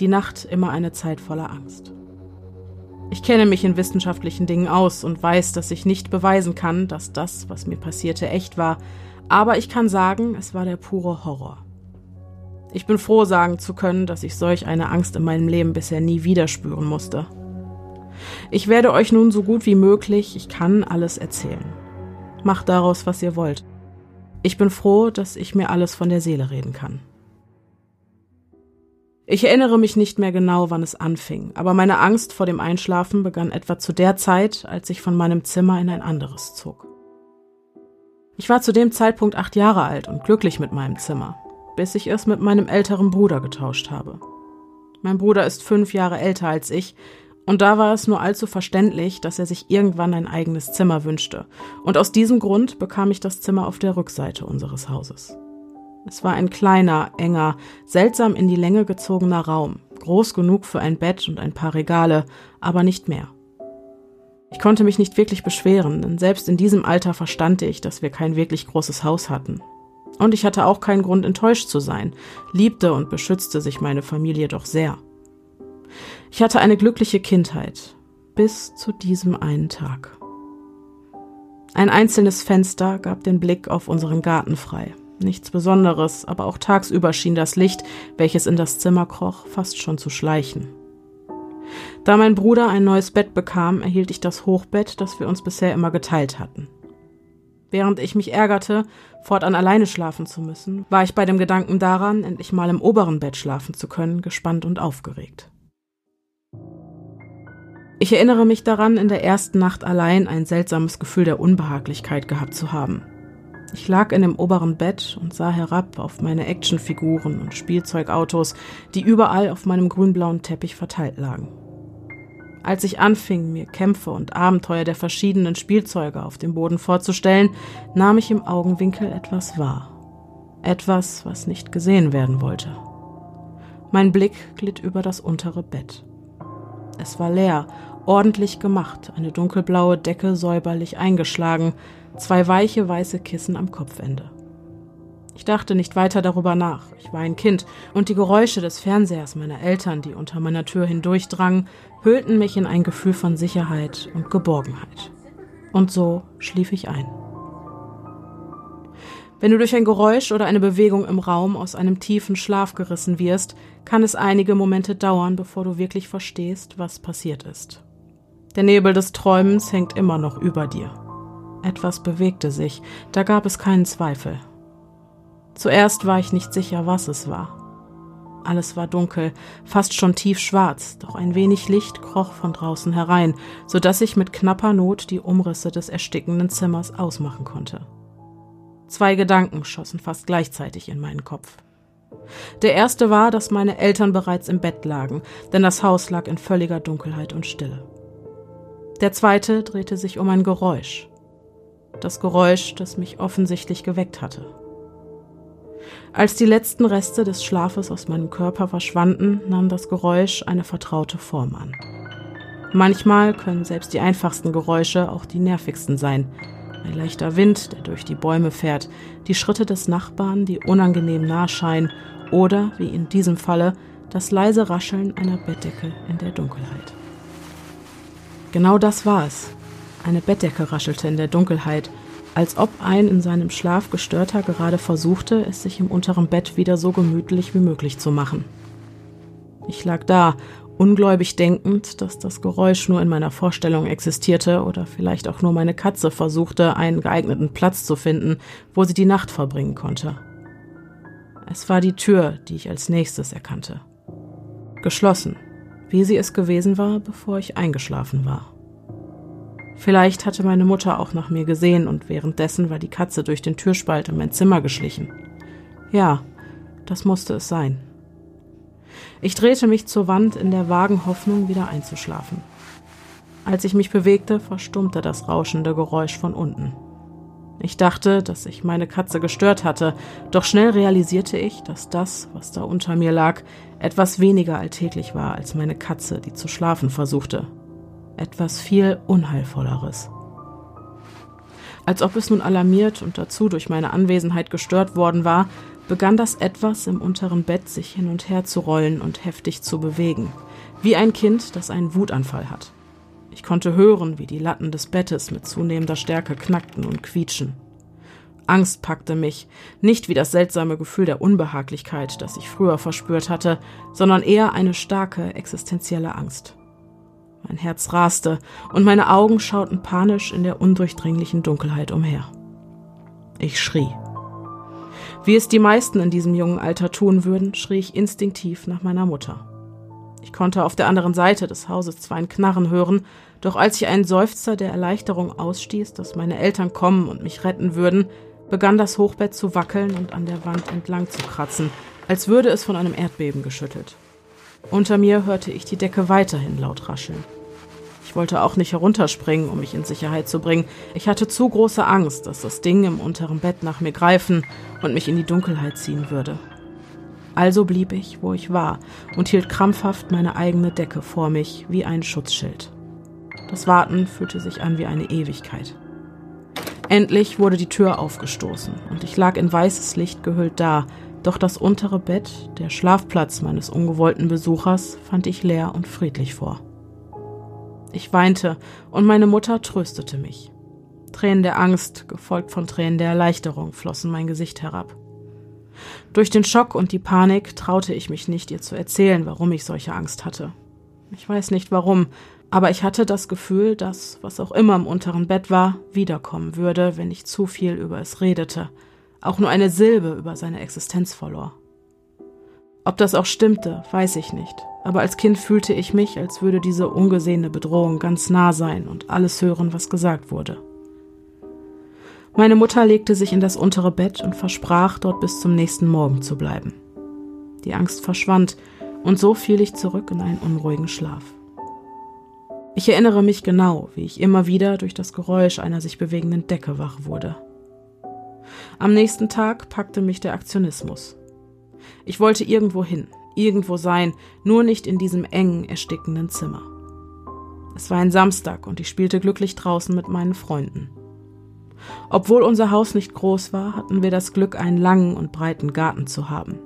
die Nacht immer eine Zeit voller Angst. Ich kenne mich in wissenschaftlichen Dingen aus und weiß, dass ich nicht beweisen kann, dass das, was mir passierte, echt war, aber ich kann sagen, es war der pure Horror. Ich bin froh, sagen zu können, dass ich solch eine Angst in meinem Leben bisher nie wieder spüren musste. Ich werde euch nun so gut wie möglich, ich kann alles erzählen. Macht daraus, was ihr wollt. Ich bin froh, dass ich mir alles von der Seele reden kann. Ich erinnere mich nicht mehr genau, wann es anfing, aber meine Angst vor dem Einschlafen begann etwa zu der Zeit, als ich von meinem Zimmer in ein anderes zog. Ich war zu dem Zeitpunkt acht Jahre alt und glücklich mit meinem Zimmer, bis ich es mit meinem älteren Bruder getauscht habe. Mein Bruder ist fünf Jahre älter als ich Und da war es nur allzu verständlich, dass er sich irgendwann ein eigenes Zimmer wünschte. Und aus diesem Grund bekam ich das Zimmer auf der Rückseite unseres Hauses. Es war ein kleiner, enger, seltsam in die Länge gezogener Raum, groß genug für ein Bett und ein paar Regale, aber nicht mehr. Ich konnte mich nicht wirklich beschweren, denn selbst in diesem Alter verstand ich, dass wir kein wirklich großes Haus hatten. Und ich hatte auch keinen Grund enttäuscht zu sein, liebte und beschützte sich meine Familie doch sehr. Ich hatte eine glückliche Kindheit, bis zu diesem einen Tag. Ein einzelnes Fenster gab den Blick auf unseren Garten frei. Nichts Besonderes, aber auch tagsüber schien das Licht, welches in das Zimmer kroch, fast schon zu schleichen. Da mein Bruder ein neues Bett bekam, erhielt ich das Hochbett, das wir uns bisher immer geteilt hatten. Während ich mich ärgerte, fortan alleine schlafen zu müssen, war ich bei dem Gedanken daran, endlich mal im oberen Bett schlafen zu können, gespannt und aufgeregt. Ich erinnere mich daran, in der ersten Nacht allein ein seltsames Gefühl der Unbehaglichkeit gehabt zu haben. Ich lag in dem oberen Bett und sah herab auf meine Actionfiguren und Spielzeugautos, die überall auf meinem grünblauen Teppich verteilt lagen. Als ich anfing, mir Kämpfe und Abenteuer der verschiedenen Spielzeuge auf dem Boden vorzustellen, nahm ich im Augenwinkel etwas wahr. Etwas, was nicht gesehen werden wollte. Mein Blick glitt über das untere Bett. Es war leer, ordentlich gemacht, eine dunkelblaue Decke säuberlich eingeschlagen, zwei weiche weiße Kissen am Kopfende. Ich dachte nicht weiter darüber nach. Ich war ein Kind, und die Geräusche des Fernsehers meiner Eltern, die unter meiner Tür hindurchdrangen, hüllten mich in ein Gefühl von Sicherheit und Geborgenheit. Und so schlief ich ein. Wenn du durch ein Geräusch oder eine Bewegung im Raum aus einem tiefen Schlaf gerissen wirst, kann es einige Momente dauern, bevor du wirklich verstehst, was passiert ist. Der Nebel des Träumens hängt immer noch über dir. Etwas bewegte sich, da gab es keinen Zweifel. Zuerst war ich nicht sicher, was es war. Alles war dunkel, fast schon tiefschwarz, doch ein wenig Licht kroch von draußen herein, so dass ich mit knapper Not die Umrisse des erstickenden Zimmers ausmachen konnte. Zwei Gedanken schossen fast gleichzeitig in meinen Kopf. Der erste war, dass meine Eltern bereits im Bett lagen, denn das Haus lag in völliger Dunkelheit und Stille. Der zweite drehte sich um ein Geräusch, das Geräusch, das mich offensichtlich geweckt hatte. Als die letzten Reste des Schlafes aus meinem Körper verschwanden, nahm das Geräusch eine vertraute Form an. Manchmal können selbst die einfachsten Geräusche auch die nervigsten sein. Ein leichter Wind, der durch die Bäume fährt, die Schritte des Nachbarn, die unangenehm nah scheinen, oder, wie in diesem Falle, das leise Rascheln einer Bettdecke in der Dunkelheit. Genau das war es. Eine Bettdecke raschelte in der Dunkelheit, als ob ein in seinem Schlaf gestörter gerade versuchte, es sich im unteren Bett wieder so gemütlich wie möglich zu machen. Ich lag da, ungläubig denkend, dass das Geräusch nur in meiner Vorstellung existierte oder vielleicht auch nur meine Katze versuchte, einen geeigneten Platz zu finden, wo sie die Nacht verbringen konnte. Es war die Tür, die ich als nächstes erkannte. Geschlossen, wie sie es gewesen war, bevor ich eingeschlafen war. Vielleicht hatte meine Mutter auch nach mir gesehen und währenddessen war die Katze durch den Türspalt in mein Zimmer geschlichen. Ja, das musste es sein. Ich drehte mich zur Wand in der vagen Hoffnung, wieder einzuschlafen. Als ich mich bewegte, verstummte das rauschende Geräusch von unten. Ich dachte, dass ich meine Katze gestört hatte, doch schnell realisierte ich, dass das, was da unter mir lag, etwas weniger alltäglich war als meine Katze, die zu schlafen versuchte etwas viel Unheilvolleres. Als ob es nun alarmiert und dazu durch meine Anwesenheit gestört worden war, begann das etwas im unteren Bett sich hin und her zu rollen und heftig zu bewegen, wie ein Kind, das einen Wutanfall hat. Ich konnte hören, wie die Latten des Bettes mit zunehmender Stärke knackten und quietschen. Angst packte mich, nicht wie das seltsame Gefühl der Unbehaglichkeit, das ich früher verspürt hatte, sondern eher eine starke existenzielle Angst. Mein Herz raste und meine Augen schauten panisch in der undurchdringlichen Dunkelheit umher. Ich schrie. Wie es die meisten in diesem jungen Alter tun würden, schrie ich instinktiv nach meiner Mutter. Ich konnte auf der anderen Seite des Hauses zwar ein Knarren hören, doch als ich einen Seufzer der Erleichterung ausstieß, dass meine Eltern kommen und mich retten würden, begann das Hochbett zu wackeln und an der Wand entlang zu kratzen, als würde es von einem Erdbeben geschüttelt. Unter mir hörte ich die Decke weiterhin laut rascheln. Ich wollte auch nicht herunterspringen, um mich in Sicherheit zu bringen. Ich hatte zu große Angst, dass das Ding im unteren Bett nach mir greifen und mich in die Dunkelheit ziehen würde. Also blieb ich, wo ich war, und hielt krampfhaft meine eigene Decke vor mich wie ein Schutzschild. Das Warten fühlte sich an wie eine Ewigkeit. Endlich wurde die Tür aufgestoßen und ich lag in weißes Licht gehüllt da, doch das untere Bett, der Schlafplatz meines ungewollten Besuchers, fand ich leer und friedlich vor. Ich weinte und meine Mutter tröstete mich. Tränen der Angst, gefolgt von Tränen der Erleichterung, flossen mein Gesicht herab. Durch den Schock und die Panik traute ich mich nicht, ihr zu erzählen, warum ich solche Angst hatte. Ich weiß nicht warum, aber ich hatte das Gefühl, dass, was auch immer im unteren Bett war, wiederkommen würde, wenn ich zu viel über es redete, auch nur eine Silbe über seine Existenz verlor. Ob das auch stimmte, weiß ich nicht, aber als Kind fühlte ich mich, als würde diese ungesehene Bedrohung ganz nah sein und alles hören, was gesagt wurde. Meine Mutter legte sich in das untere Bett und versprach, dort bis zum nächsten Morgen zu bleiben. Die Angst verschwand, und so fiel ich zurück in einen unruhigen Schlaf. Ich erinnere mich genau, wie ich immer wieder durch das Geräusch einer sich bewegenden Decke wach wurde. Am nächsten Tag packte mich der Aktionismus. Ich wollte irgendwo hin, irgendwo sein, nur nicht in diesem engen, erstickenden Zimmer. Es war ein Samstag und ich spielte glücklich draußen mit meinen Freunden. Obwohl unser Haus nicht groß war, hatten wir das Glück, einen langen und breiten Garten zu haben.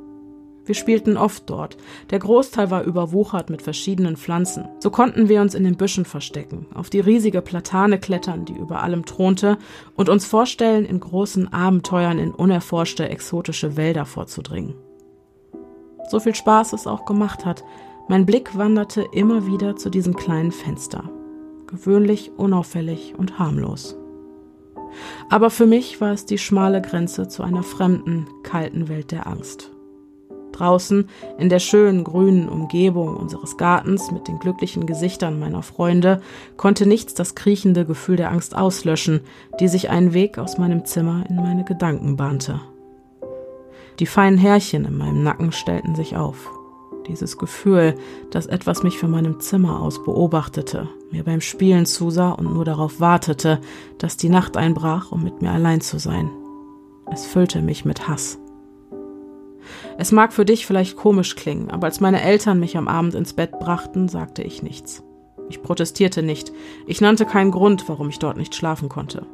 Wir spielten oft dort. Der Großteil war überwuchert mit verschiedenen Pflanzen. So konnten wir uns in den Büschen verstecken, auf die riesige Platane klettern, die über allem thronte, und uns vorstellen, in großen Abenteuern in unerforschte exotische Wälder vorzudringen. So viel Spaß es auch gemacht hat, mein Blick wanderte immer wieder zu diesem kleinen Fenster. Gewöhnlich, unauffällig und harmlos. Aber für mich war es die schmale Grenze zu einer fremden, kalten Welt der Angst. Draußen, in der schönen grünen Umgebung unseres Gartens mit den glücklichen Gesichtern meiner Freunde, konnte nichts das kriechende Gefühl der Angst auslöschen, die sich einen Weg aus meinem Zimmer in meine Gedanken bahnte. Die feinen Härchen in meinem Nacken stellten sich auf. Dieses Gefühl, dass etwas mich von meinem Zimmer aus beobachtete, mir beim Spielen zusah und nur darauf wartete, dass die Nacht einbrach, um mit mir allein zu sein. Es füllte mich mit Hass. Es mag für dich vielleicht komisch klingen, aber als meine Eltern mich am Abend ins Bett brachten, sagte ich nichts. Ich protestierte nicht. Ich nannte keinen Grund, warum ich dort nicht schlafen konnte.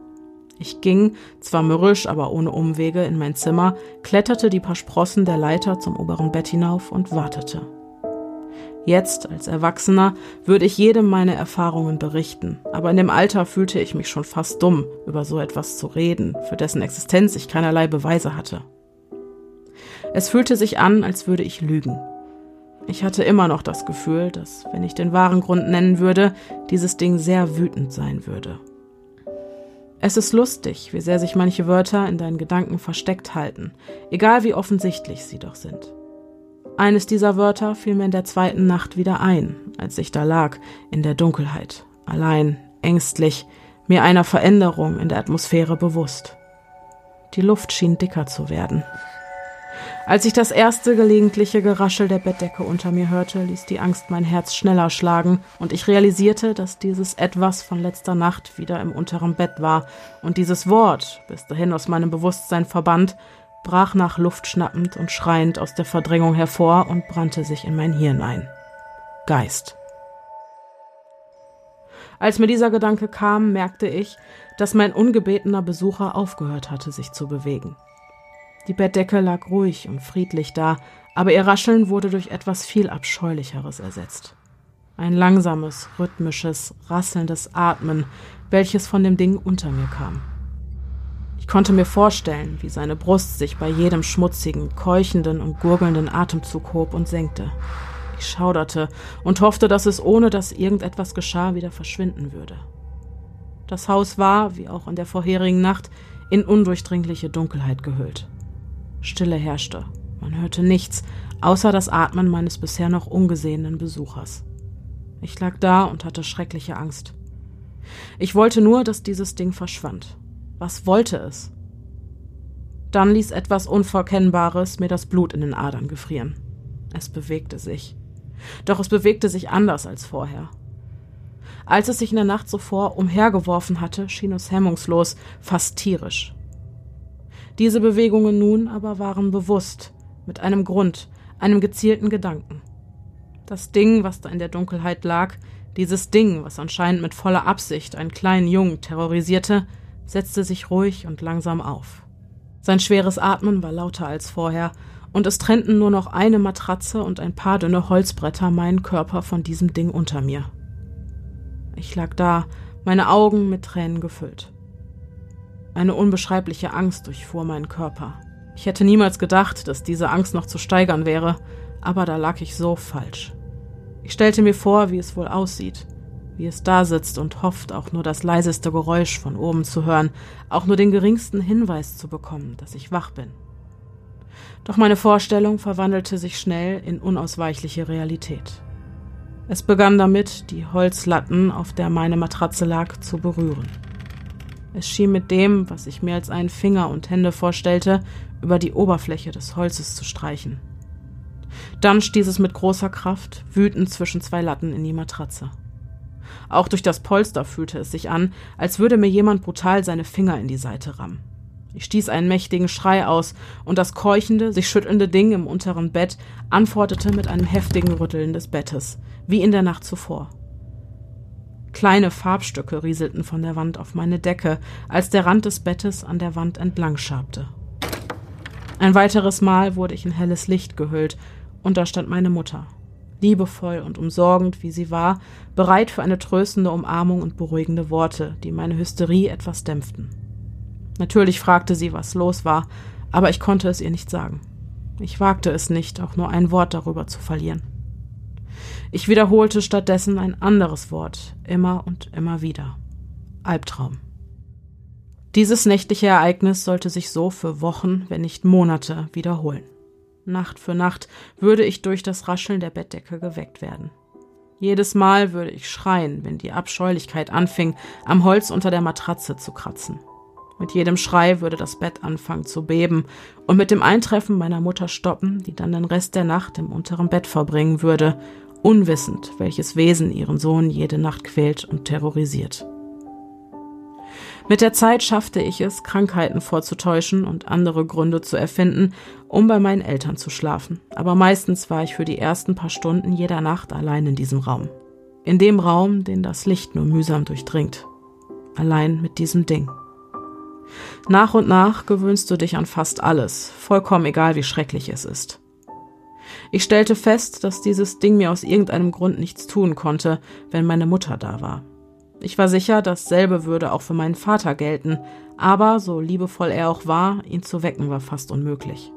Ich ging, zwar mürrisch, aber ohne Umwege, in mein Zimmer, kletterte die paar Sprossen der Leiter zum oberen Bett hinauf und wartete. Jetzt, als Erwachsener, würde ich jedem meine Erfahrungen berichten, aber in dem Alter fühlte ich mich schon fast dumm, über so etwas zu reden, für dessen Existenz ich keinerlei Beweise hatte. Es fühlte sich an, als würde ich lügen. Ich hatte immer noch das Gefühl, dass, wenn ich den wahren Grund nennen würde, dieses Ding sehr wütend sein würde. Es ist lustig, wie sehr sich manche Wörter in deinen Gedanken versteckt halten, egal wie offensichtlich sie doch sind. Eines dieser Wörter fiel mir in der zweiten Nacht wieder ein, als ich da lag, in der Dunkelheit, allein, ängstlich, mir einer Veränderung in der Atmosphäre bewusst. Die Luft schien dicker zu werden. Als ich das erste gelegentliche Geraschel der Bettdecke unter mir hörte, ließ die Angst mein Herz schneller schlagen, und ich realisierte, dass dieses Etwas von letzter Nacht wieder im unteren Bett war, und dieses Wort, bis dahin aus meinem Bewusstsein verbannt, brach nach Luft schnappend und schreiend aus der Verdrängung hervor und brannte sich in mein Hirn ein. Geist. Als mir dieser Gedanke kam, merkte ich, dass mein ungebetener Besucher aufgehört hatte, sich zu bewegen. Die Bettdecke lag ruhig und friedlich da, aber ihr Rascheln wurde durch etwas viel Abscheulicheres ersetzt. Ein langsames, rhythmisches, rasselndes Atmen, welches von dem Ding unter mir kam. Ich konnte mir vorstellen, wie seine Brust sich bei jedem schmutzigen, keuchenden und gurgelnden Atemzug hob und senkte. Ich schauderte und hoffte, dass es ohne dass irgendetwas geschah wieder verschwinden würde. Das Haus war, wie auch in der vorherigen Nacht, in undurchdringliche Dunkelheit gehüllt. Stille herrschte. Man hörte nichts, außer das Atmen meines bisher noch ungesehenen Besuchers. Ich lag da und hatte schreckliche Angst. Ich wollte nur, dass dieses Ding verschwand. Was wollte es? Dann ließ etwas Unverkennbares mir das Blut in den Adern gefrieren. Es bewegte sich. Doch es bewegte sich anders als vorher. Als es sich in der Nacht zuvor umhergeworfen hatte, schien es hemmungslos, fast tierisch. Diese Bewegungen nun aber waren bewusst, mit einem Grund, einem gezielten Gedanken. Das Ding, was da in der Dunkelheit lag, dieses Ding, was anscheinend mit voller Absicht einen kleinen Jungen terrorisierte, setzte sich ruhig und langsam auf. Sein schweres Atmen war lauter als vorher, und es trennten nur noch eine Matratze und ein paar dünne Holzbretter meinen Körper von diesem Ding unter mir. Ich lag da, meine Augen mit Tränen gefüllt. Eine unbeschreibliche Angst durchfuhr meinen Körper. Ich hätte niemals gedacht, dass diese Angst noch zu steigern wäre, aber da lag ich so falsch. Ich stellte mir vor, wie es wohl aussieht, wie es da sitzt und hofft, auch nur das leiseste Geräusch von oben zu hören, auch nur den geringsten Hinweis zu bekommen, dass ich wach bin. Doch meine Vorstellung verwandelte sich schnell in unausweichliche Realität. Es begann damit, die Holzlatten, auf der meine Matratze lag, zu berühren. Es schien mit dem, was ich mir als einen Finger und Hände vorstellte, über die Oberfläche des Holzes zu streichen. Dann stieß es mit großer Kraft, wütend zwischen zwei Latten in die Matratze. Auch durch das Polster fühlte es sich an, als würde mir jemand brutal seine Finger in die Seite rammen. Ich stieß einen mächtigen Schrei aus, und das keuchende, sich schüttelnde Ding im unteren Bett antwortete mit einem heftigen Rütteln des Bettes, wie in der Nacht zuvor. Kleine Farbstücke rieselten von der Wand auf meine Decke, als der Rand des Bettes an der Wand entlang schabte. Ein weiteres Mal wurde ich in helles Licht gehüllt, und da stand meine Mutter, liebevoll und umsorgend, wie sie war, bereit für eine tröstende Umarmung und beruhigende Worte, die meine Hysterie etwas dämpften. Natürlich fragte sie, was los war, aber ich konnte es ihr nicht sagen. Ich wagte es nicht, auch nur ein Wort darüber zu verlieren. Ich wiederholte stattdessen ein anderes Wort, immer und immer wieder. Albtraum. Dieses nächtliche Ereignis sollte sich so für Wochen, wenn nicht Monate wiederholen. Nacht für Nacht würde ich durch das Rascheln der Bettdecke geweckt werden. Jedes Mal würde ich schreien, wenn die Abscheulichkeit anfing, am Holz unter der Matratze zu kratzen. Mit jedem Schrei würde das Bett anfangen zu beben und mit dem Eintreffen meiner Mutter stoppen, die dann den Rest der Nacht im unteren Bett verbringen würde, unwissend, welches Wesen ihren Sohn jede Nacht quält und terrorisiert. Mit der Zeit schaffte ich es, Krankheiten vorzutäuschen und andere Gründe zu erfinden, um bei meinen Eltern zu schlafen. Aber meistens war ich für die ersten paar Stunden jeder Nacht allein in diesem Raum. In dem Raum, den das Licht nur mühsam durchdringt. Allein mit diesem Ding. Nach und nach gewöhnst du dich an fast alles, vollkommen egal wie schrecklich es ist. Ich stellte fest, dass dieses Ding mir aus irgendeinem Grund nichts tun konnte, wenn meine Mutter da war. Ich war sicher, dasselbe würde auch für meinen Vater gelten, aber so liebevoll er auch war, ihn zu wecken war fast unmöglich.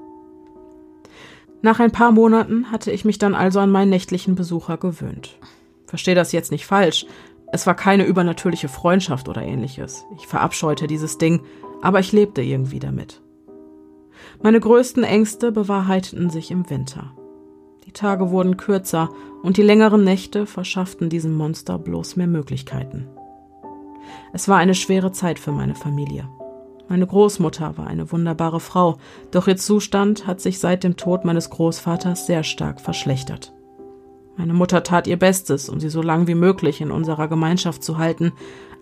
Nach ein paar Monaten hatte ich mich dann also an meinen nächtlichen Besucher gewöhnt. Verstehe das jetzt nicht falsch, es war keine übernatürliche Freundschaft oder ähnliches. Ich verabscheute dieses Ding, aber ich lebte irgendwie damit. Meine größten Ängste bewahrheiteten sich im Winter. Die Tage wurden kürzer und die längeren Nächte verschafften diesem Monster bloß mehr Möglichkeiten. Es war eine schwere Zeit für meine Familie. Meine Großmutter war eine wunderbare Frau, doch ihr Zustand hat sich seit dem Tod meines Großvaters sehr stark verschlechtert. Meine Mutter tat ihr Bestes, um sie so lang wie möglich in unserer Gemeinschaft zu halten,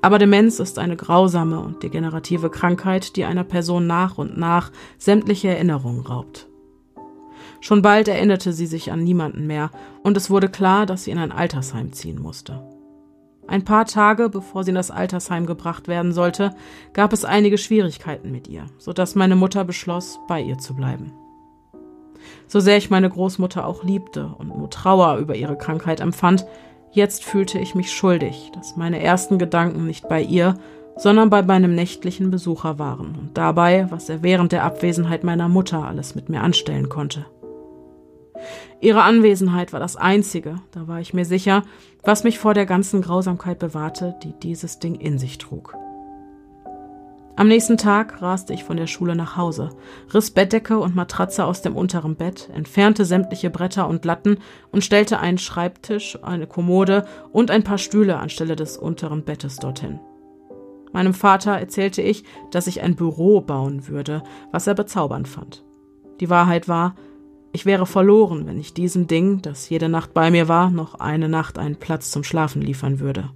aber Demenz ist eine grausame und degenerative Krankheit, die einer Person nach und nach sämtliche Erinnerungen raubt. Schon bald erinnerte sie sich an niemanden mehr, und es wurde klar, dass sie in ein Altersheim ziehen musste. Ein paar Tage bevor sie in das Altersheim gebracht werden sollte, gab es einige Schwierigkeiten mit ihr, so dass meine Mutter beschloss, bei ihr zu bleiben. So sehr ich meine Großmutter auch liebte und nur Trauer über ihre Krankheit empfand, jetzt fühlte ich mich schuldig, dass meine ersten Gedanken nicht bei ihr, sondern bei meinem nächtlichen Besucher waren und dabei, was er während der Abwesenheit meiner Mutter alles mit mir anstellen konnte. Ihre Anwesenheit war das Einzige, da war ich mir sicher, was mich vor der ganzen Grausamkeit bewahrte, die dieses Ding in sich trug. Am nächsten Tag raste ich von der Schule nach Hause, riss Bettdecke und Matratze aus dem unteren Bett, entfernte sämtliche Bretter und Latten und stellte einen Schreibtisch, eine Kommode und ein paar Stühle anstelle des unteren Bettes dorthin. Meinem Vater erzählte ich, dass ich ein Büro bauen würde, was er bezaubernd fand. Die Wahrheit war, ich wäre verloren, wenn ich diesem Ding, das jede Nacht bei mir war, noch eine Nacht einen Platz zum Schlafen liefern würde.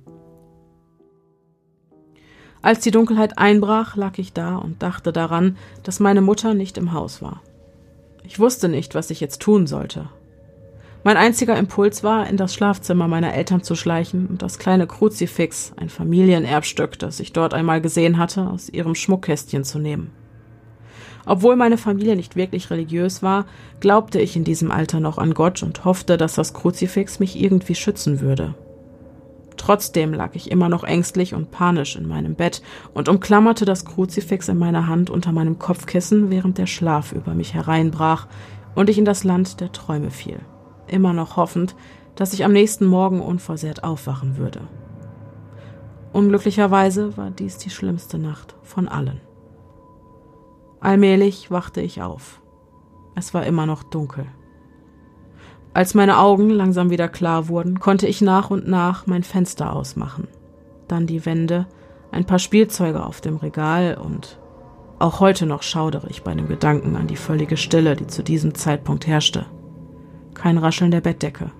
Als die Dunkelheit einbrach, lag ich da und dachte daran, dass meine Mutter nicht im Haus war. Ich wusste nicht, was ich jetzt tun sollte. Mein einziger Impuls war, in das Schlafzimmer meiner Eltern zu schleichen und das kleine Kruzifix, ein Familienerbstück, das ich dort einmal gesehen hatte, aus ihrem Schmuckkästchen zu nehmen. Obwohl meine Familie nicht wirklich religiös war, glaubte ich in diesem Alter noch an Gott und hoffte, dass das Kruzifix mich irgendwie schützen würde. Trotzdem lag ich immer noch ängstlich und panisch in meinem Bett und umklammerte das Kruzifix in meiner Hand unter meinem Kopfkissen, während der Schlaf über mich hereinbrach und ich in das Land der Träume fiel, immer noch hoffend, dass ich am nächsten Morgen unversehrt aufwachen würde. Unglücklicherweise war dies die schlimmste Nacht von allen. Allmählich wachte ich auf. Es war immer noch dunkel. Als meine Augen langsam wieder klar wurden, konnte ich nach und nach mein Fenster ausmachen. Dann die Wände, ein paar Spielzeuge auf dem Regal und auch heute noch schaudere ich bei dem Gedanken an die völlige Stille, die zu diesem Zeitpunkt herrschte. Kein Rascheln der Bettdecke,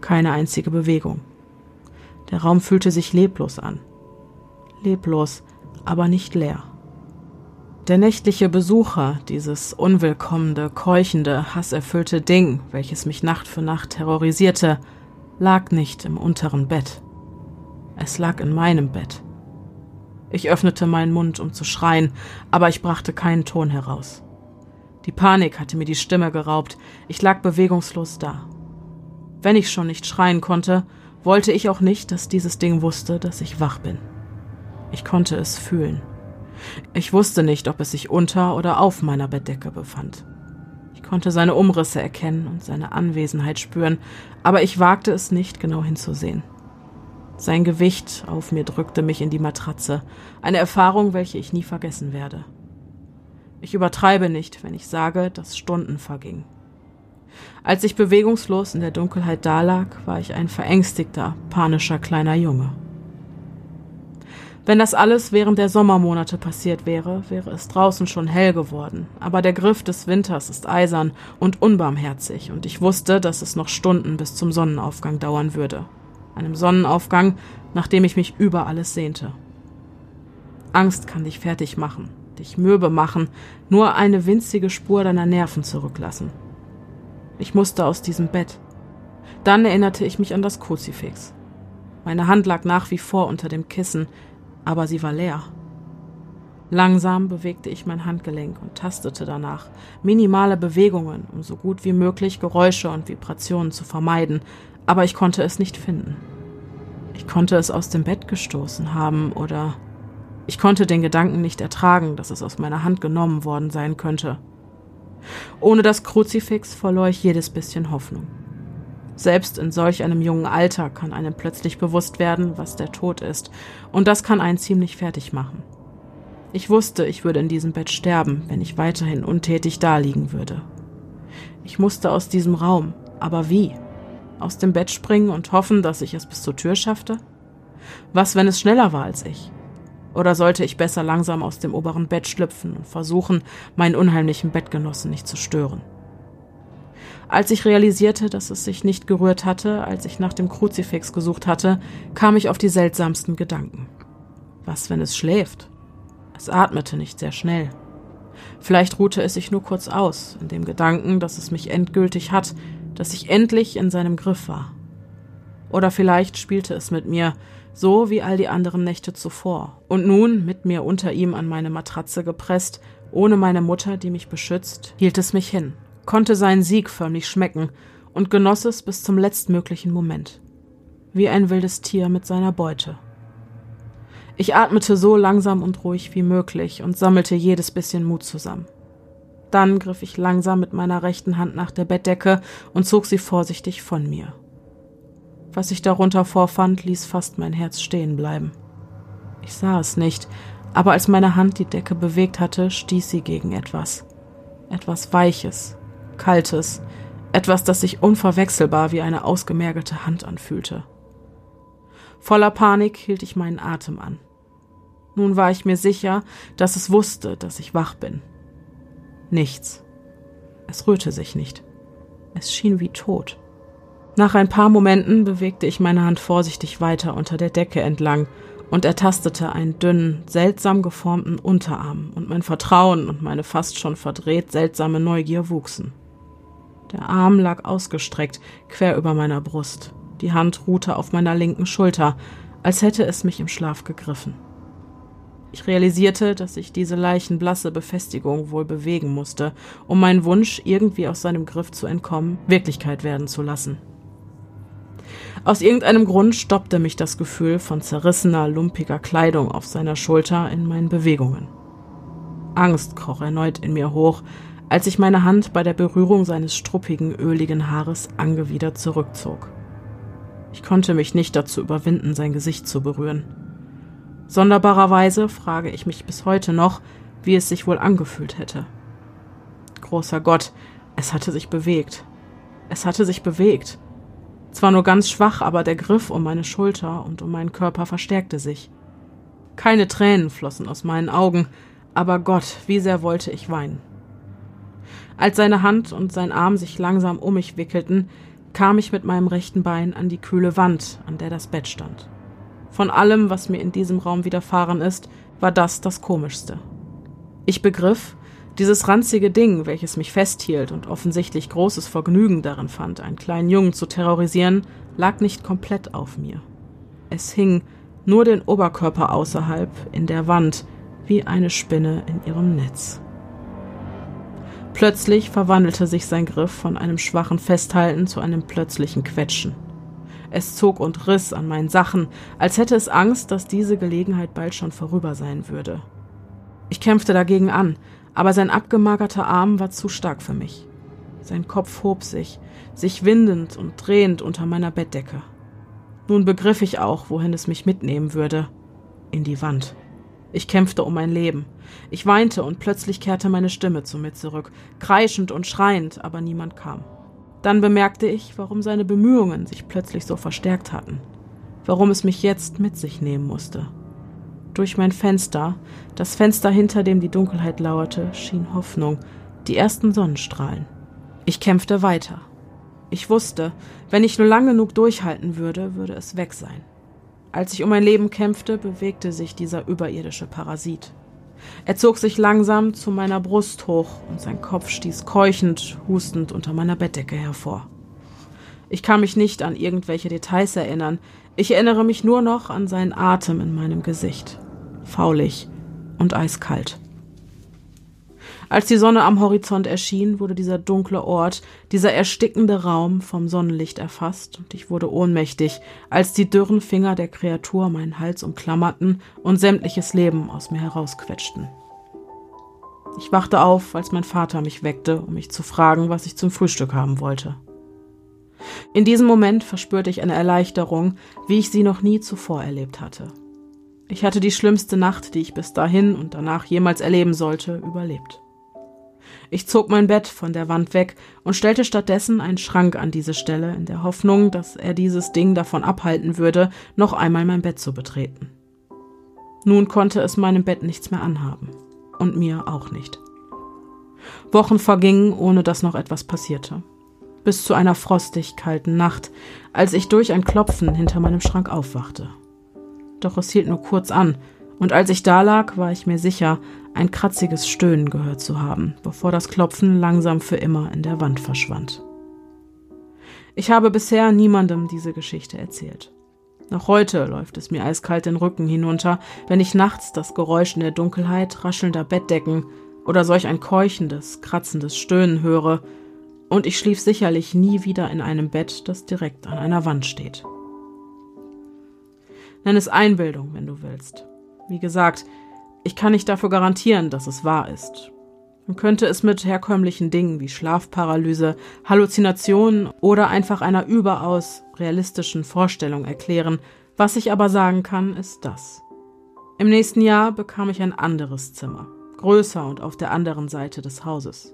keine einzige Bewegung. Der Raum fühlte sich leblos an. Leblos, aber nicht leer. Der nächtliche Besucher, dieses unwillkommene, keuchende, hasserfüllte Ding, welches mich Nacht für Nacht terrorisierte, lag nicht im unteren Bett. Es lag in meinem Bett. Ich öffnete meinen Mund, um zu schreien, aber ich brachte keinen Ton heraus. Die Panik hatte mir die Stimme geraubt, ich lag bewegungslos da. Wenn ich schon nicht schreien konnte, wollte ich auch nicht, dass dieses Ding wusste, dass ich wach bin. Ich konnte es fühlen. Ich wusste nicht, ob es sich unter oder auf meiner Bettdecke befand. Ich konnte seine Umrisse erkennen und seine Anwesenheit spüren, aber ich wagte es nicht, genau hinzusehen. Sein Gewicht auf mir drückte mich in die Matratze, eine Erfahrung, welche ich nie vergessen werde. Ich übertreibe nicht, wenn ich sage, dass Stunden vergingen. Als ich bewegungslos in der Dunkelheit dalag, war ich ein verängstigter, panischer kleiner Junge. Wenn das alles während der Sommermonate passiert wäre, wäre es draußen schon hell geworden. Aber der Griff des Winters ist eisern und unbarmherzig, und ich wusste, dass es noch Stunden bis zum Sonnenaufgang dauern würde. Einem Sonnenaufgang, nach dem ich mich über alles sehnte. Angst kann dich fertig machen, dich mürbe machen, nur eine winzige Spur deiner Nerven zurücklassen. Ich musste aus diesem Bett. Dann erinnerte ich mich an das Kruzifix. Meine Hand lag nach wie vor unter dem Kissen, aber sie war leer. Langsam bewegte ich mein Handgelenk und tastete danach. Minimale Bewegungen, um so gut wie möglich Geräusche und Vibrationen zu vermeiden, aber ich konnte es nicht finden. Ich konnte es aus dem Bett gestoßen haben oder ich konnte den Gedanken nicht ertragen, dass es aus meiner Hand genommen worden sein könnte. Ohne das Kruzifix verlor ich jedes bisschen Hoffnung. Selbst in solch einem jungen Alter kann einem plötzlich bewusst werden, was der Tod ist, und das kann einen ziemlich fertig machen. Ich wusste, ich würde in diesem Bett sterben, wenn ich weiterhin untätig daliegen würde. Ich musste aus diesem Raum, aber wie? Aus dem Bett springen und hoffen, dass ich es bis zur Tür schaffte? Was, wenn es schneller war als ich? Oder sollte ich besser langsam aus dem oberen Bett schlüpfen und versuchen, meinen unheimlichen Bettgenossen nicht zu stören? Als ich realisierte, dass es sich nicht gerührt hatte, als ich nach dem Kruzifix gesucht hatte, kam ich auf die seltsamsten Gedanken. Was, wenn es schläft? Es atmete nicht sehr schnell. Vielleicht ruhte es sich nur kurz aus, in dem Gedanken, dass es mich endgültig hat, dass ich endlich in seinem Griff war. Oder vielleicht spielte es mit mir, so wie all die anderen Nächte zuvor, und nun, mit mir unter ihm an meine Matratze gepresst, ohne meine Mutter, die mich beschützt, hielt es mich hin konnte seinen Sieg förmlich schmecken und genoss es bis zum letztmöglichen Moment. Wie ein wildes Tier mit seiner Beute. Ich atmete so langsam und ruhig wie möglich und sammelte jedes bisschen Mut zusammen. Dann griff ich langsam mit meiner rechten Hand nach der Bettdecke und zog sie vorsichtig von mir. Was ich darunter vorfand, ließ fast mein Herz stehen bleiben. Ich sah es nicht, aber als meine Hand die Decke bewegt hatte, stieß sie gegen etwas. Etwas Weiches, Kaltes, etwas, das sich unverwechselbar wie eine ausgemergelte Hand anfühlte. Voller Panik hielt ich meinen Atem an. Nun war ich mir sicher, dass es wusste, dass ich wach bin. Nichts. Es rührte sich nicht. Es schien wie tot. Nach ein paar Momenten bewegte ich meine Hand vorsichtig weiter unter der Decke entlang und er tastete einen dünnen, seltsam geformten Unterarm, und mein Vertrauen und meine fast schon verdreht seltsame Neugier wuchsen. Der Arm lag ausgestreckt, quer über meiner Brust. Die Hand ruhte auf meiner linken Schulter, als hätte es mich im Schlaf gegriffen. Ich realisierte, dass ich diese leichenblasse Befestigung wohl bewegen musste, um meinen Wunsch, irgendwie aus seinem Griff zu entkommen, Wirklichkeit werden zu lassen. Aus irgendeinem Grund stoppte mich das Gefühl von zerrissener, lumpiger Kleidung auf seiner Schulter in meinen Bewegungen. Angst kroch erneut in mir hoch, als ich meine Hand bei der Berührung seines struppigen, öligen Haares angewidert zurückzog. Ich konnte mich nicht dazu überwinden, sein Gesicht zu berühren. Sonderbarerweise frage ich mich bis heute noch, wie es sich wohl angefühlt hätte. Großer Gott, es hatte sich bewegt. Es hatte sich bewegt. Zwar nur ganz schwach, aber der Griff um meine Schulter und um meinen Körper verstärkte sich. Keine Tränen flossen aus meinen Augen, aber Gott, wie sehr wollte ich weinen. Als seine Hand und sein Arm sich langsam um mich wickelten, kam ich mit meinem rechten Bein an die kühle Wand, an der das Bett stand. Von allem, was mir in diesem Raum widerfahren ist, war das das Komischste. Ich begriff, dieses ranzige Ding, welches mich festhielt und offensichtlich großes Vergnügen darin fand, einen kleinen Jungen zu terrorisieren, lag nicht komplett auf mir. Es hing nur den Oberkörper außerhalb in der Wand, wie eine Spinne in ihrem Netz. Plötzlich verwandelte sich sein Griff von einem schwachen Festhalten zu einem plötzlichen Quetschen. Es zog und riss an meinen Sachen, als hätte es Angst, dass diese Gelegenheit bald schon vorüber sein würde. Ich kämpfte dagegen an, aber sein abgemagerter Arm war zu stark für mich. Sein Kopf hob sich, sich windend und drehend unter meiner Bettdecke. Nun begriff ich auch, wohin es mich mitnehmen würde. In die Wand. Ich kämpfte um mein Leben. Ich weinte und plötzlich kehrte meine Stimme zu mir zurück, kreischend und schreiend, aber niemand kam. Dann bemerkte ich, warum seine Bemühungen sich plötzlich so verstärkt hatten, warum es mich jetzt mit sich nehmen musste. Durch mein Fenster, das Fenster hinter dem die Dunkelheit lauerte, schien Hoffnung, die ersten Sonnenstrahlen. Ich kämpfte weiter. Ich wusste, wenn ich nur lang genug durchhalten würde, würde es weg sein. Als ich um mein Leben kämpfte, bewegte sich dieser überirdische Parasit. Er zog sich langsam zu meiner Brust hoch und sein Kopf stieß keuchend, hustend unter meiner Bettdecke hervor. Ich kann mich nicht an irgendwelche Details erinnern, ich erinnere mich nur noch an seinen Atem in meinem Gesicht. Faulig und eiskalt. Als die Sonne am Horizont erschien, wurde dieser dunkle Ort, dieser erstickende Raum vom Sonnenlicht erfasst, und ich wurde ohnmächtig, als die dürren Finger der Kreatur meinen Hals umklammerten und sämtliches Leben aus mir herausquetschten. Ich wachte auf, als mein Vater mich weckte, um mich zu fragen, was ich zum Frühstück haben wollte. In diesem Moment verspürte ich eine Erleichterung, wie ich sie noch nie zuvor erlebt hatte. Ich hatte die schlimmste Nacht, die ich bis dahin und danach jemals erleben sollte, überlebt. Ich zog mein Bett von der Wand weg und stellte stattdessen einen Schrank an diese Stelle, in der Hoffnung, dass er dieses Ding davon abhalten würde, noch einmal mein Bett zu betreten. Nun konnte es meinem Bett nichts mehr anhaben. Und mir auch nicht. Wochen vergingen, ohne dass noch etwas passierte. Bis zu einer frostig kalten Nacht, als ich durch ein Klopfen hinter meinem Schrank aufwachte. Doch es hielt nur kurz an, und als ich da lag, war ich mir sicher, ein kratziges Stöhnen gehört zu haben, bevor das Klopfen langsam für immer in der Wand verschwand. Ich habe bisher niemandem diese Geschichte erzählt. Noch heute läuft es mir eiskalt den Rücken hinunter, wenn ich nachts das Geräusch in der Dunkelheit raschelnder Bettdecken oder solch ein keuchendes, kratzendes Stöhnen höre, und ich schlief sicherlich nie wieder in einem Bett, das direkt an einer Wand steht. Nenn es Einbildung, wenn du willst. Wie gesagt, ich kann nicht dafür garantieren, dass es wahr ist. Man könnte es mit herkömmlichen Dingen wie Schlafparalyse, Halluzinationen oder einfach einer überaus realistischen Vorstellung erklären. Was ich aber sagen kann, ist das. Im nächsten Jahr bekam ich ein anderes Zimmer, größer und auf der anderen Seite des Hauses.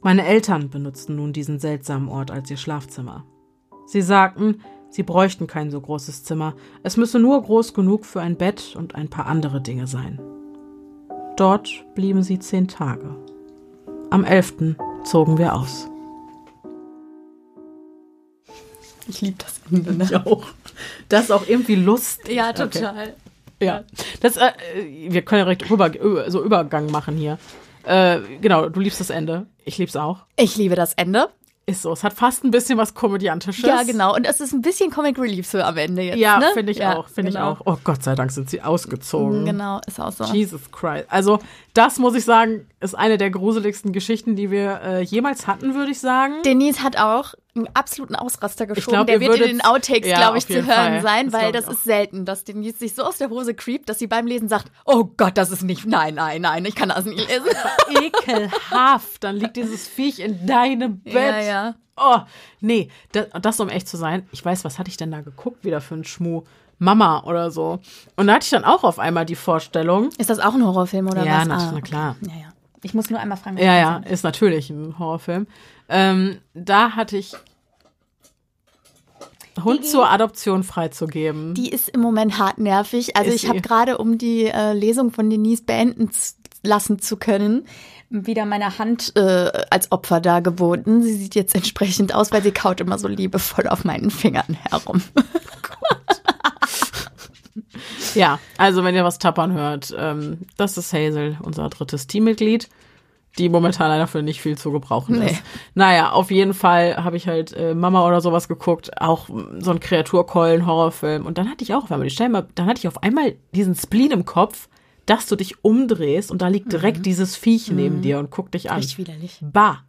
Meine Eltern benutzten nun diesen seltsamen Ort als ihr Schlafzimmer. Sie sagten, sie bräuchten kein so großes Zimmer, es müsse nur groß genug für ein Bett und ein paar andere Dinge sein. Dort blieben sie zehn Tage. Am 11. zogen wir aus. Ich liebe das Ende. Ne? Ich auch. Das ist auch irgendwie Lust. Ja, total. Okay. Ja. Das, äh, wir können ja direkt rüber, so Übergang machen hier. Äh, genau, du liebst das Ende. Ich lieb's auch. Ich liebe das Ende. Ist so. Es hat fast ein bisschen was Komödiantisches. Ja, genau. Und es ist ein bisschen Comic Relief so am Ende jetzt. Ja, ne? finde ich Ja, auch. Finde genau. ich auch. Oh Gott sei Dank sind sie ausgezogen. Genau, ist auch so. Jesus Christ. Also, das muss ich sagen, ist eine der gruseligsten Geschichten, die wir äh, jemals hatten, würde ich sagen. Denise hat auch einen absoluten Ausraster geschoben. glaub, der wird in den Outtakes, Ja, glaube ich, zu hören Fall. sein, Das weil das ist selten, dass Denise sich so aus der Hose creept, dass sie beim Lesen sagt, oh Gott, das ist nicht, nein, nein, nein, ich kann das nicht lesen. Ekelhaft. Dann liegt dieses Viech in deinem Bett. Ja, ja. Oh, nee. Das, das um echt zu sein. Ich weiß, was hatte ich denn da geguckt wieder für ein Schmuh? Mama oder so. Und da hatte ich dann auch auf einmal die Vorstellung. Ist das auch ein Horrorfilm oder Ja, was? na- Ah, na klar. okay. Ja, ja. Ich muss nur einmal fragen. Ja, ja, ist natürlich ein Horrorfilm. Ähm, da hatte ich Hund zur Adoption freizugeben. Die ist im Moment hart nervig. Also Ist ich habe gerade, um die äh, Lesung von Denise beenden lassen zu können, wieder meine Hand äh, als Opfer dargeboten. Sie sieht jetzt entsprechend aus, weil sie kaut immer so liebevoll auf meinen Fingern herum. Ja, also wenn ihr was tappern hört, ähm, das ist Hazel, unser drittes Teammitglied, die momentan leider für nicht viel zu gebrauchen Nee. ist. Naja, auf jeden Fall habe ich halt äh, Mama oder sowas geguckt, auch so ein Kreaturkeulen-Horrorfilm. Und dann hatte ich auch auf einmal, die stell mal, dann hatte ich auf einmal diesen Spleen im Kopf, dass du dich umdrehst und da liegt direkt dieses Viech neben dir und guckt dich an. Richtig widerlich. Bah.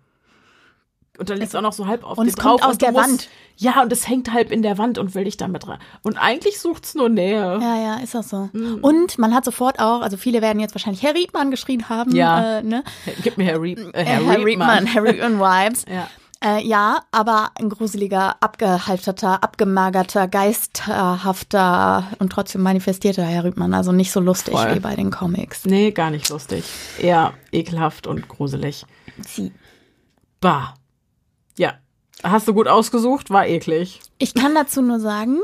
Und dann liegt es auch noch so halb auf Und es kommt drauf aus der musst, Wand. Ja, und es hängt halb in der Wand und will dich damit rein. Und eigentlich sucht's nur Nähe. Ja, ja, ist auch so. Mhm. Und man hat sofort auch, also viele werden jetzt wahrscheinlich Herr Riedmann geschrien haben. Ja. Äh, ne? Gib mir Harry, äh, Herr, Harry Riedmann, Herr Riedmann Vibes. Ja. Äh, ja, aber ein gruseliger, abgehalfterter, abgemagerter, geisterhafter und trotzdem manifestierter Herr Riedmann. Also nicht so lustig Voll. wie bei den Comics. Nee, gar nicht lustig. Eher ekelhaft und gruselig. Sie. Bah. Hast du gut ausgesucht? War eklig. Ich kann dazu nur sagen,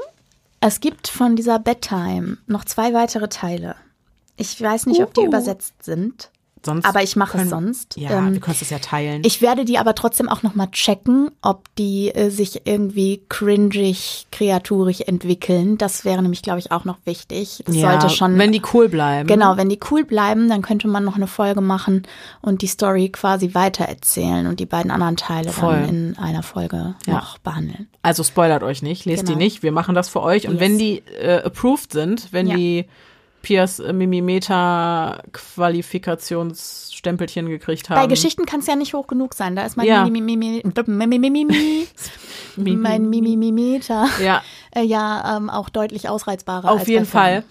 es gibt von dieser Bedtime noch zwei weitere Teile. Ich weiß nicht, ob die übersetzt sind, Sonst aber ich mache es sonst. Ja, Ähm, du kannst es ja teilen. Ich werde die aber trotzdem auch nochmal checken, ob die äh, sich irgendwie cringig, kreaturig entwickeln. Das wäre nämlich, glaube ich, auch noch wichtig. Das ja, sollte schon. Wenn die cool bleiben. Genau, wenn die cool bleiben, dann könnte man noch eine Folge machen und die Story quasi weitererzählen und die beiden anderen Teile Voll. dann in einer Folge Ja. noch behandeln. Also spoilert euch nicht, lest Genau. die nicht. Wir machen das für euch. Und Yes. wenn die äh, approved sind, wenn Ja. die Piers äh, Mimimeter Qualifikationsstempelchen gekriegt haben. Bei Geschichten kann es ja nicht hoch genug sein. Da ist mein Ja. Mimimimi, mein Mimimimeter Ja, äh, ja ähm, auch deutlich ausreizbarer. auf jeden. Fall.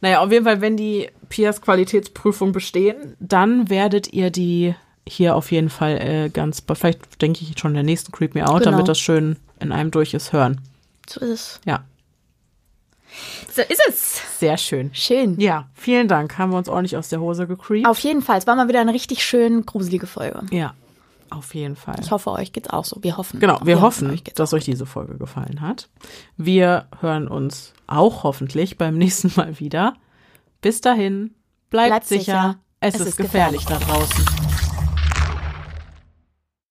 Naja, auf jeden Fall, wenn die Piers Qualitätsprüfung bestehen, dann werdet ihr die hier auf jeden Fall äh, ganz, vielleicht denke ich schon in der nächsten Creep Me Out, Genau. damit das schön in einem durch ist, hören. So ist es. Ja, So ist es. sehr schön. Schön. Ja, vielen Dank. Haben wir uns ordentlich aus der Hose gecreept. Auf jeden Fall. Es war mal wieder eine richtig schön gruselige Folge. Ja, auf jeden Fall. Ich hoffe, euch geht's auch so. Wir hoffen. Genau, wir hoffen, euch dass euch diese Folge gefallen hat. Wir hören uns auch hoffentlich beim nächsten Mal wieder. Bis dahin, bleibt, Bleibt sicher. sicher. Es, Es ist ist gefährlich da draußen.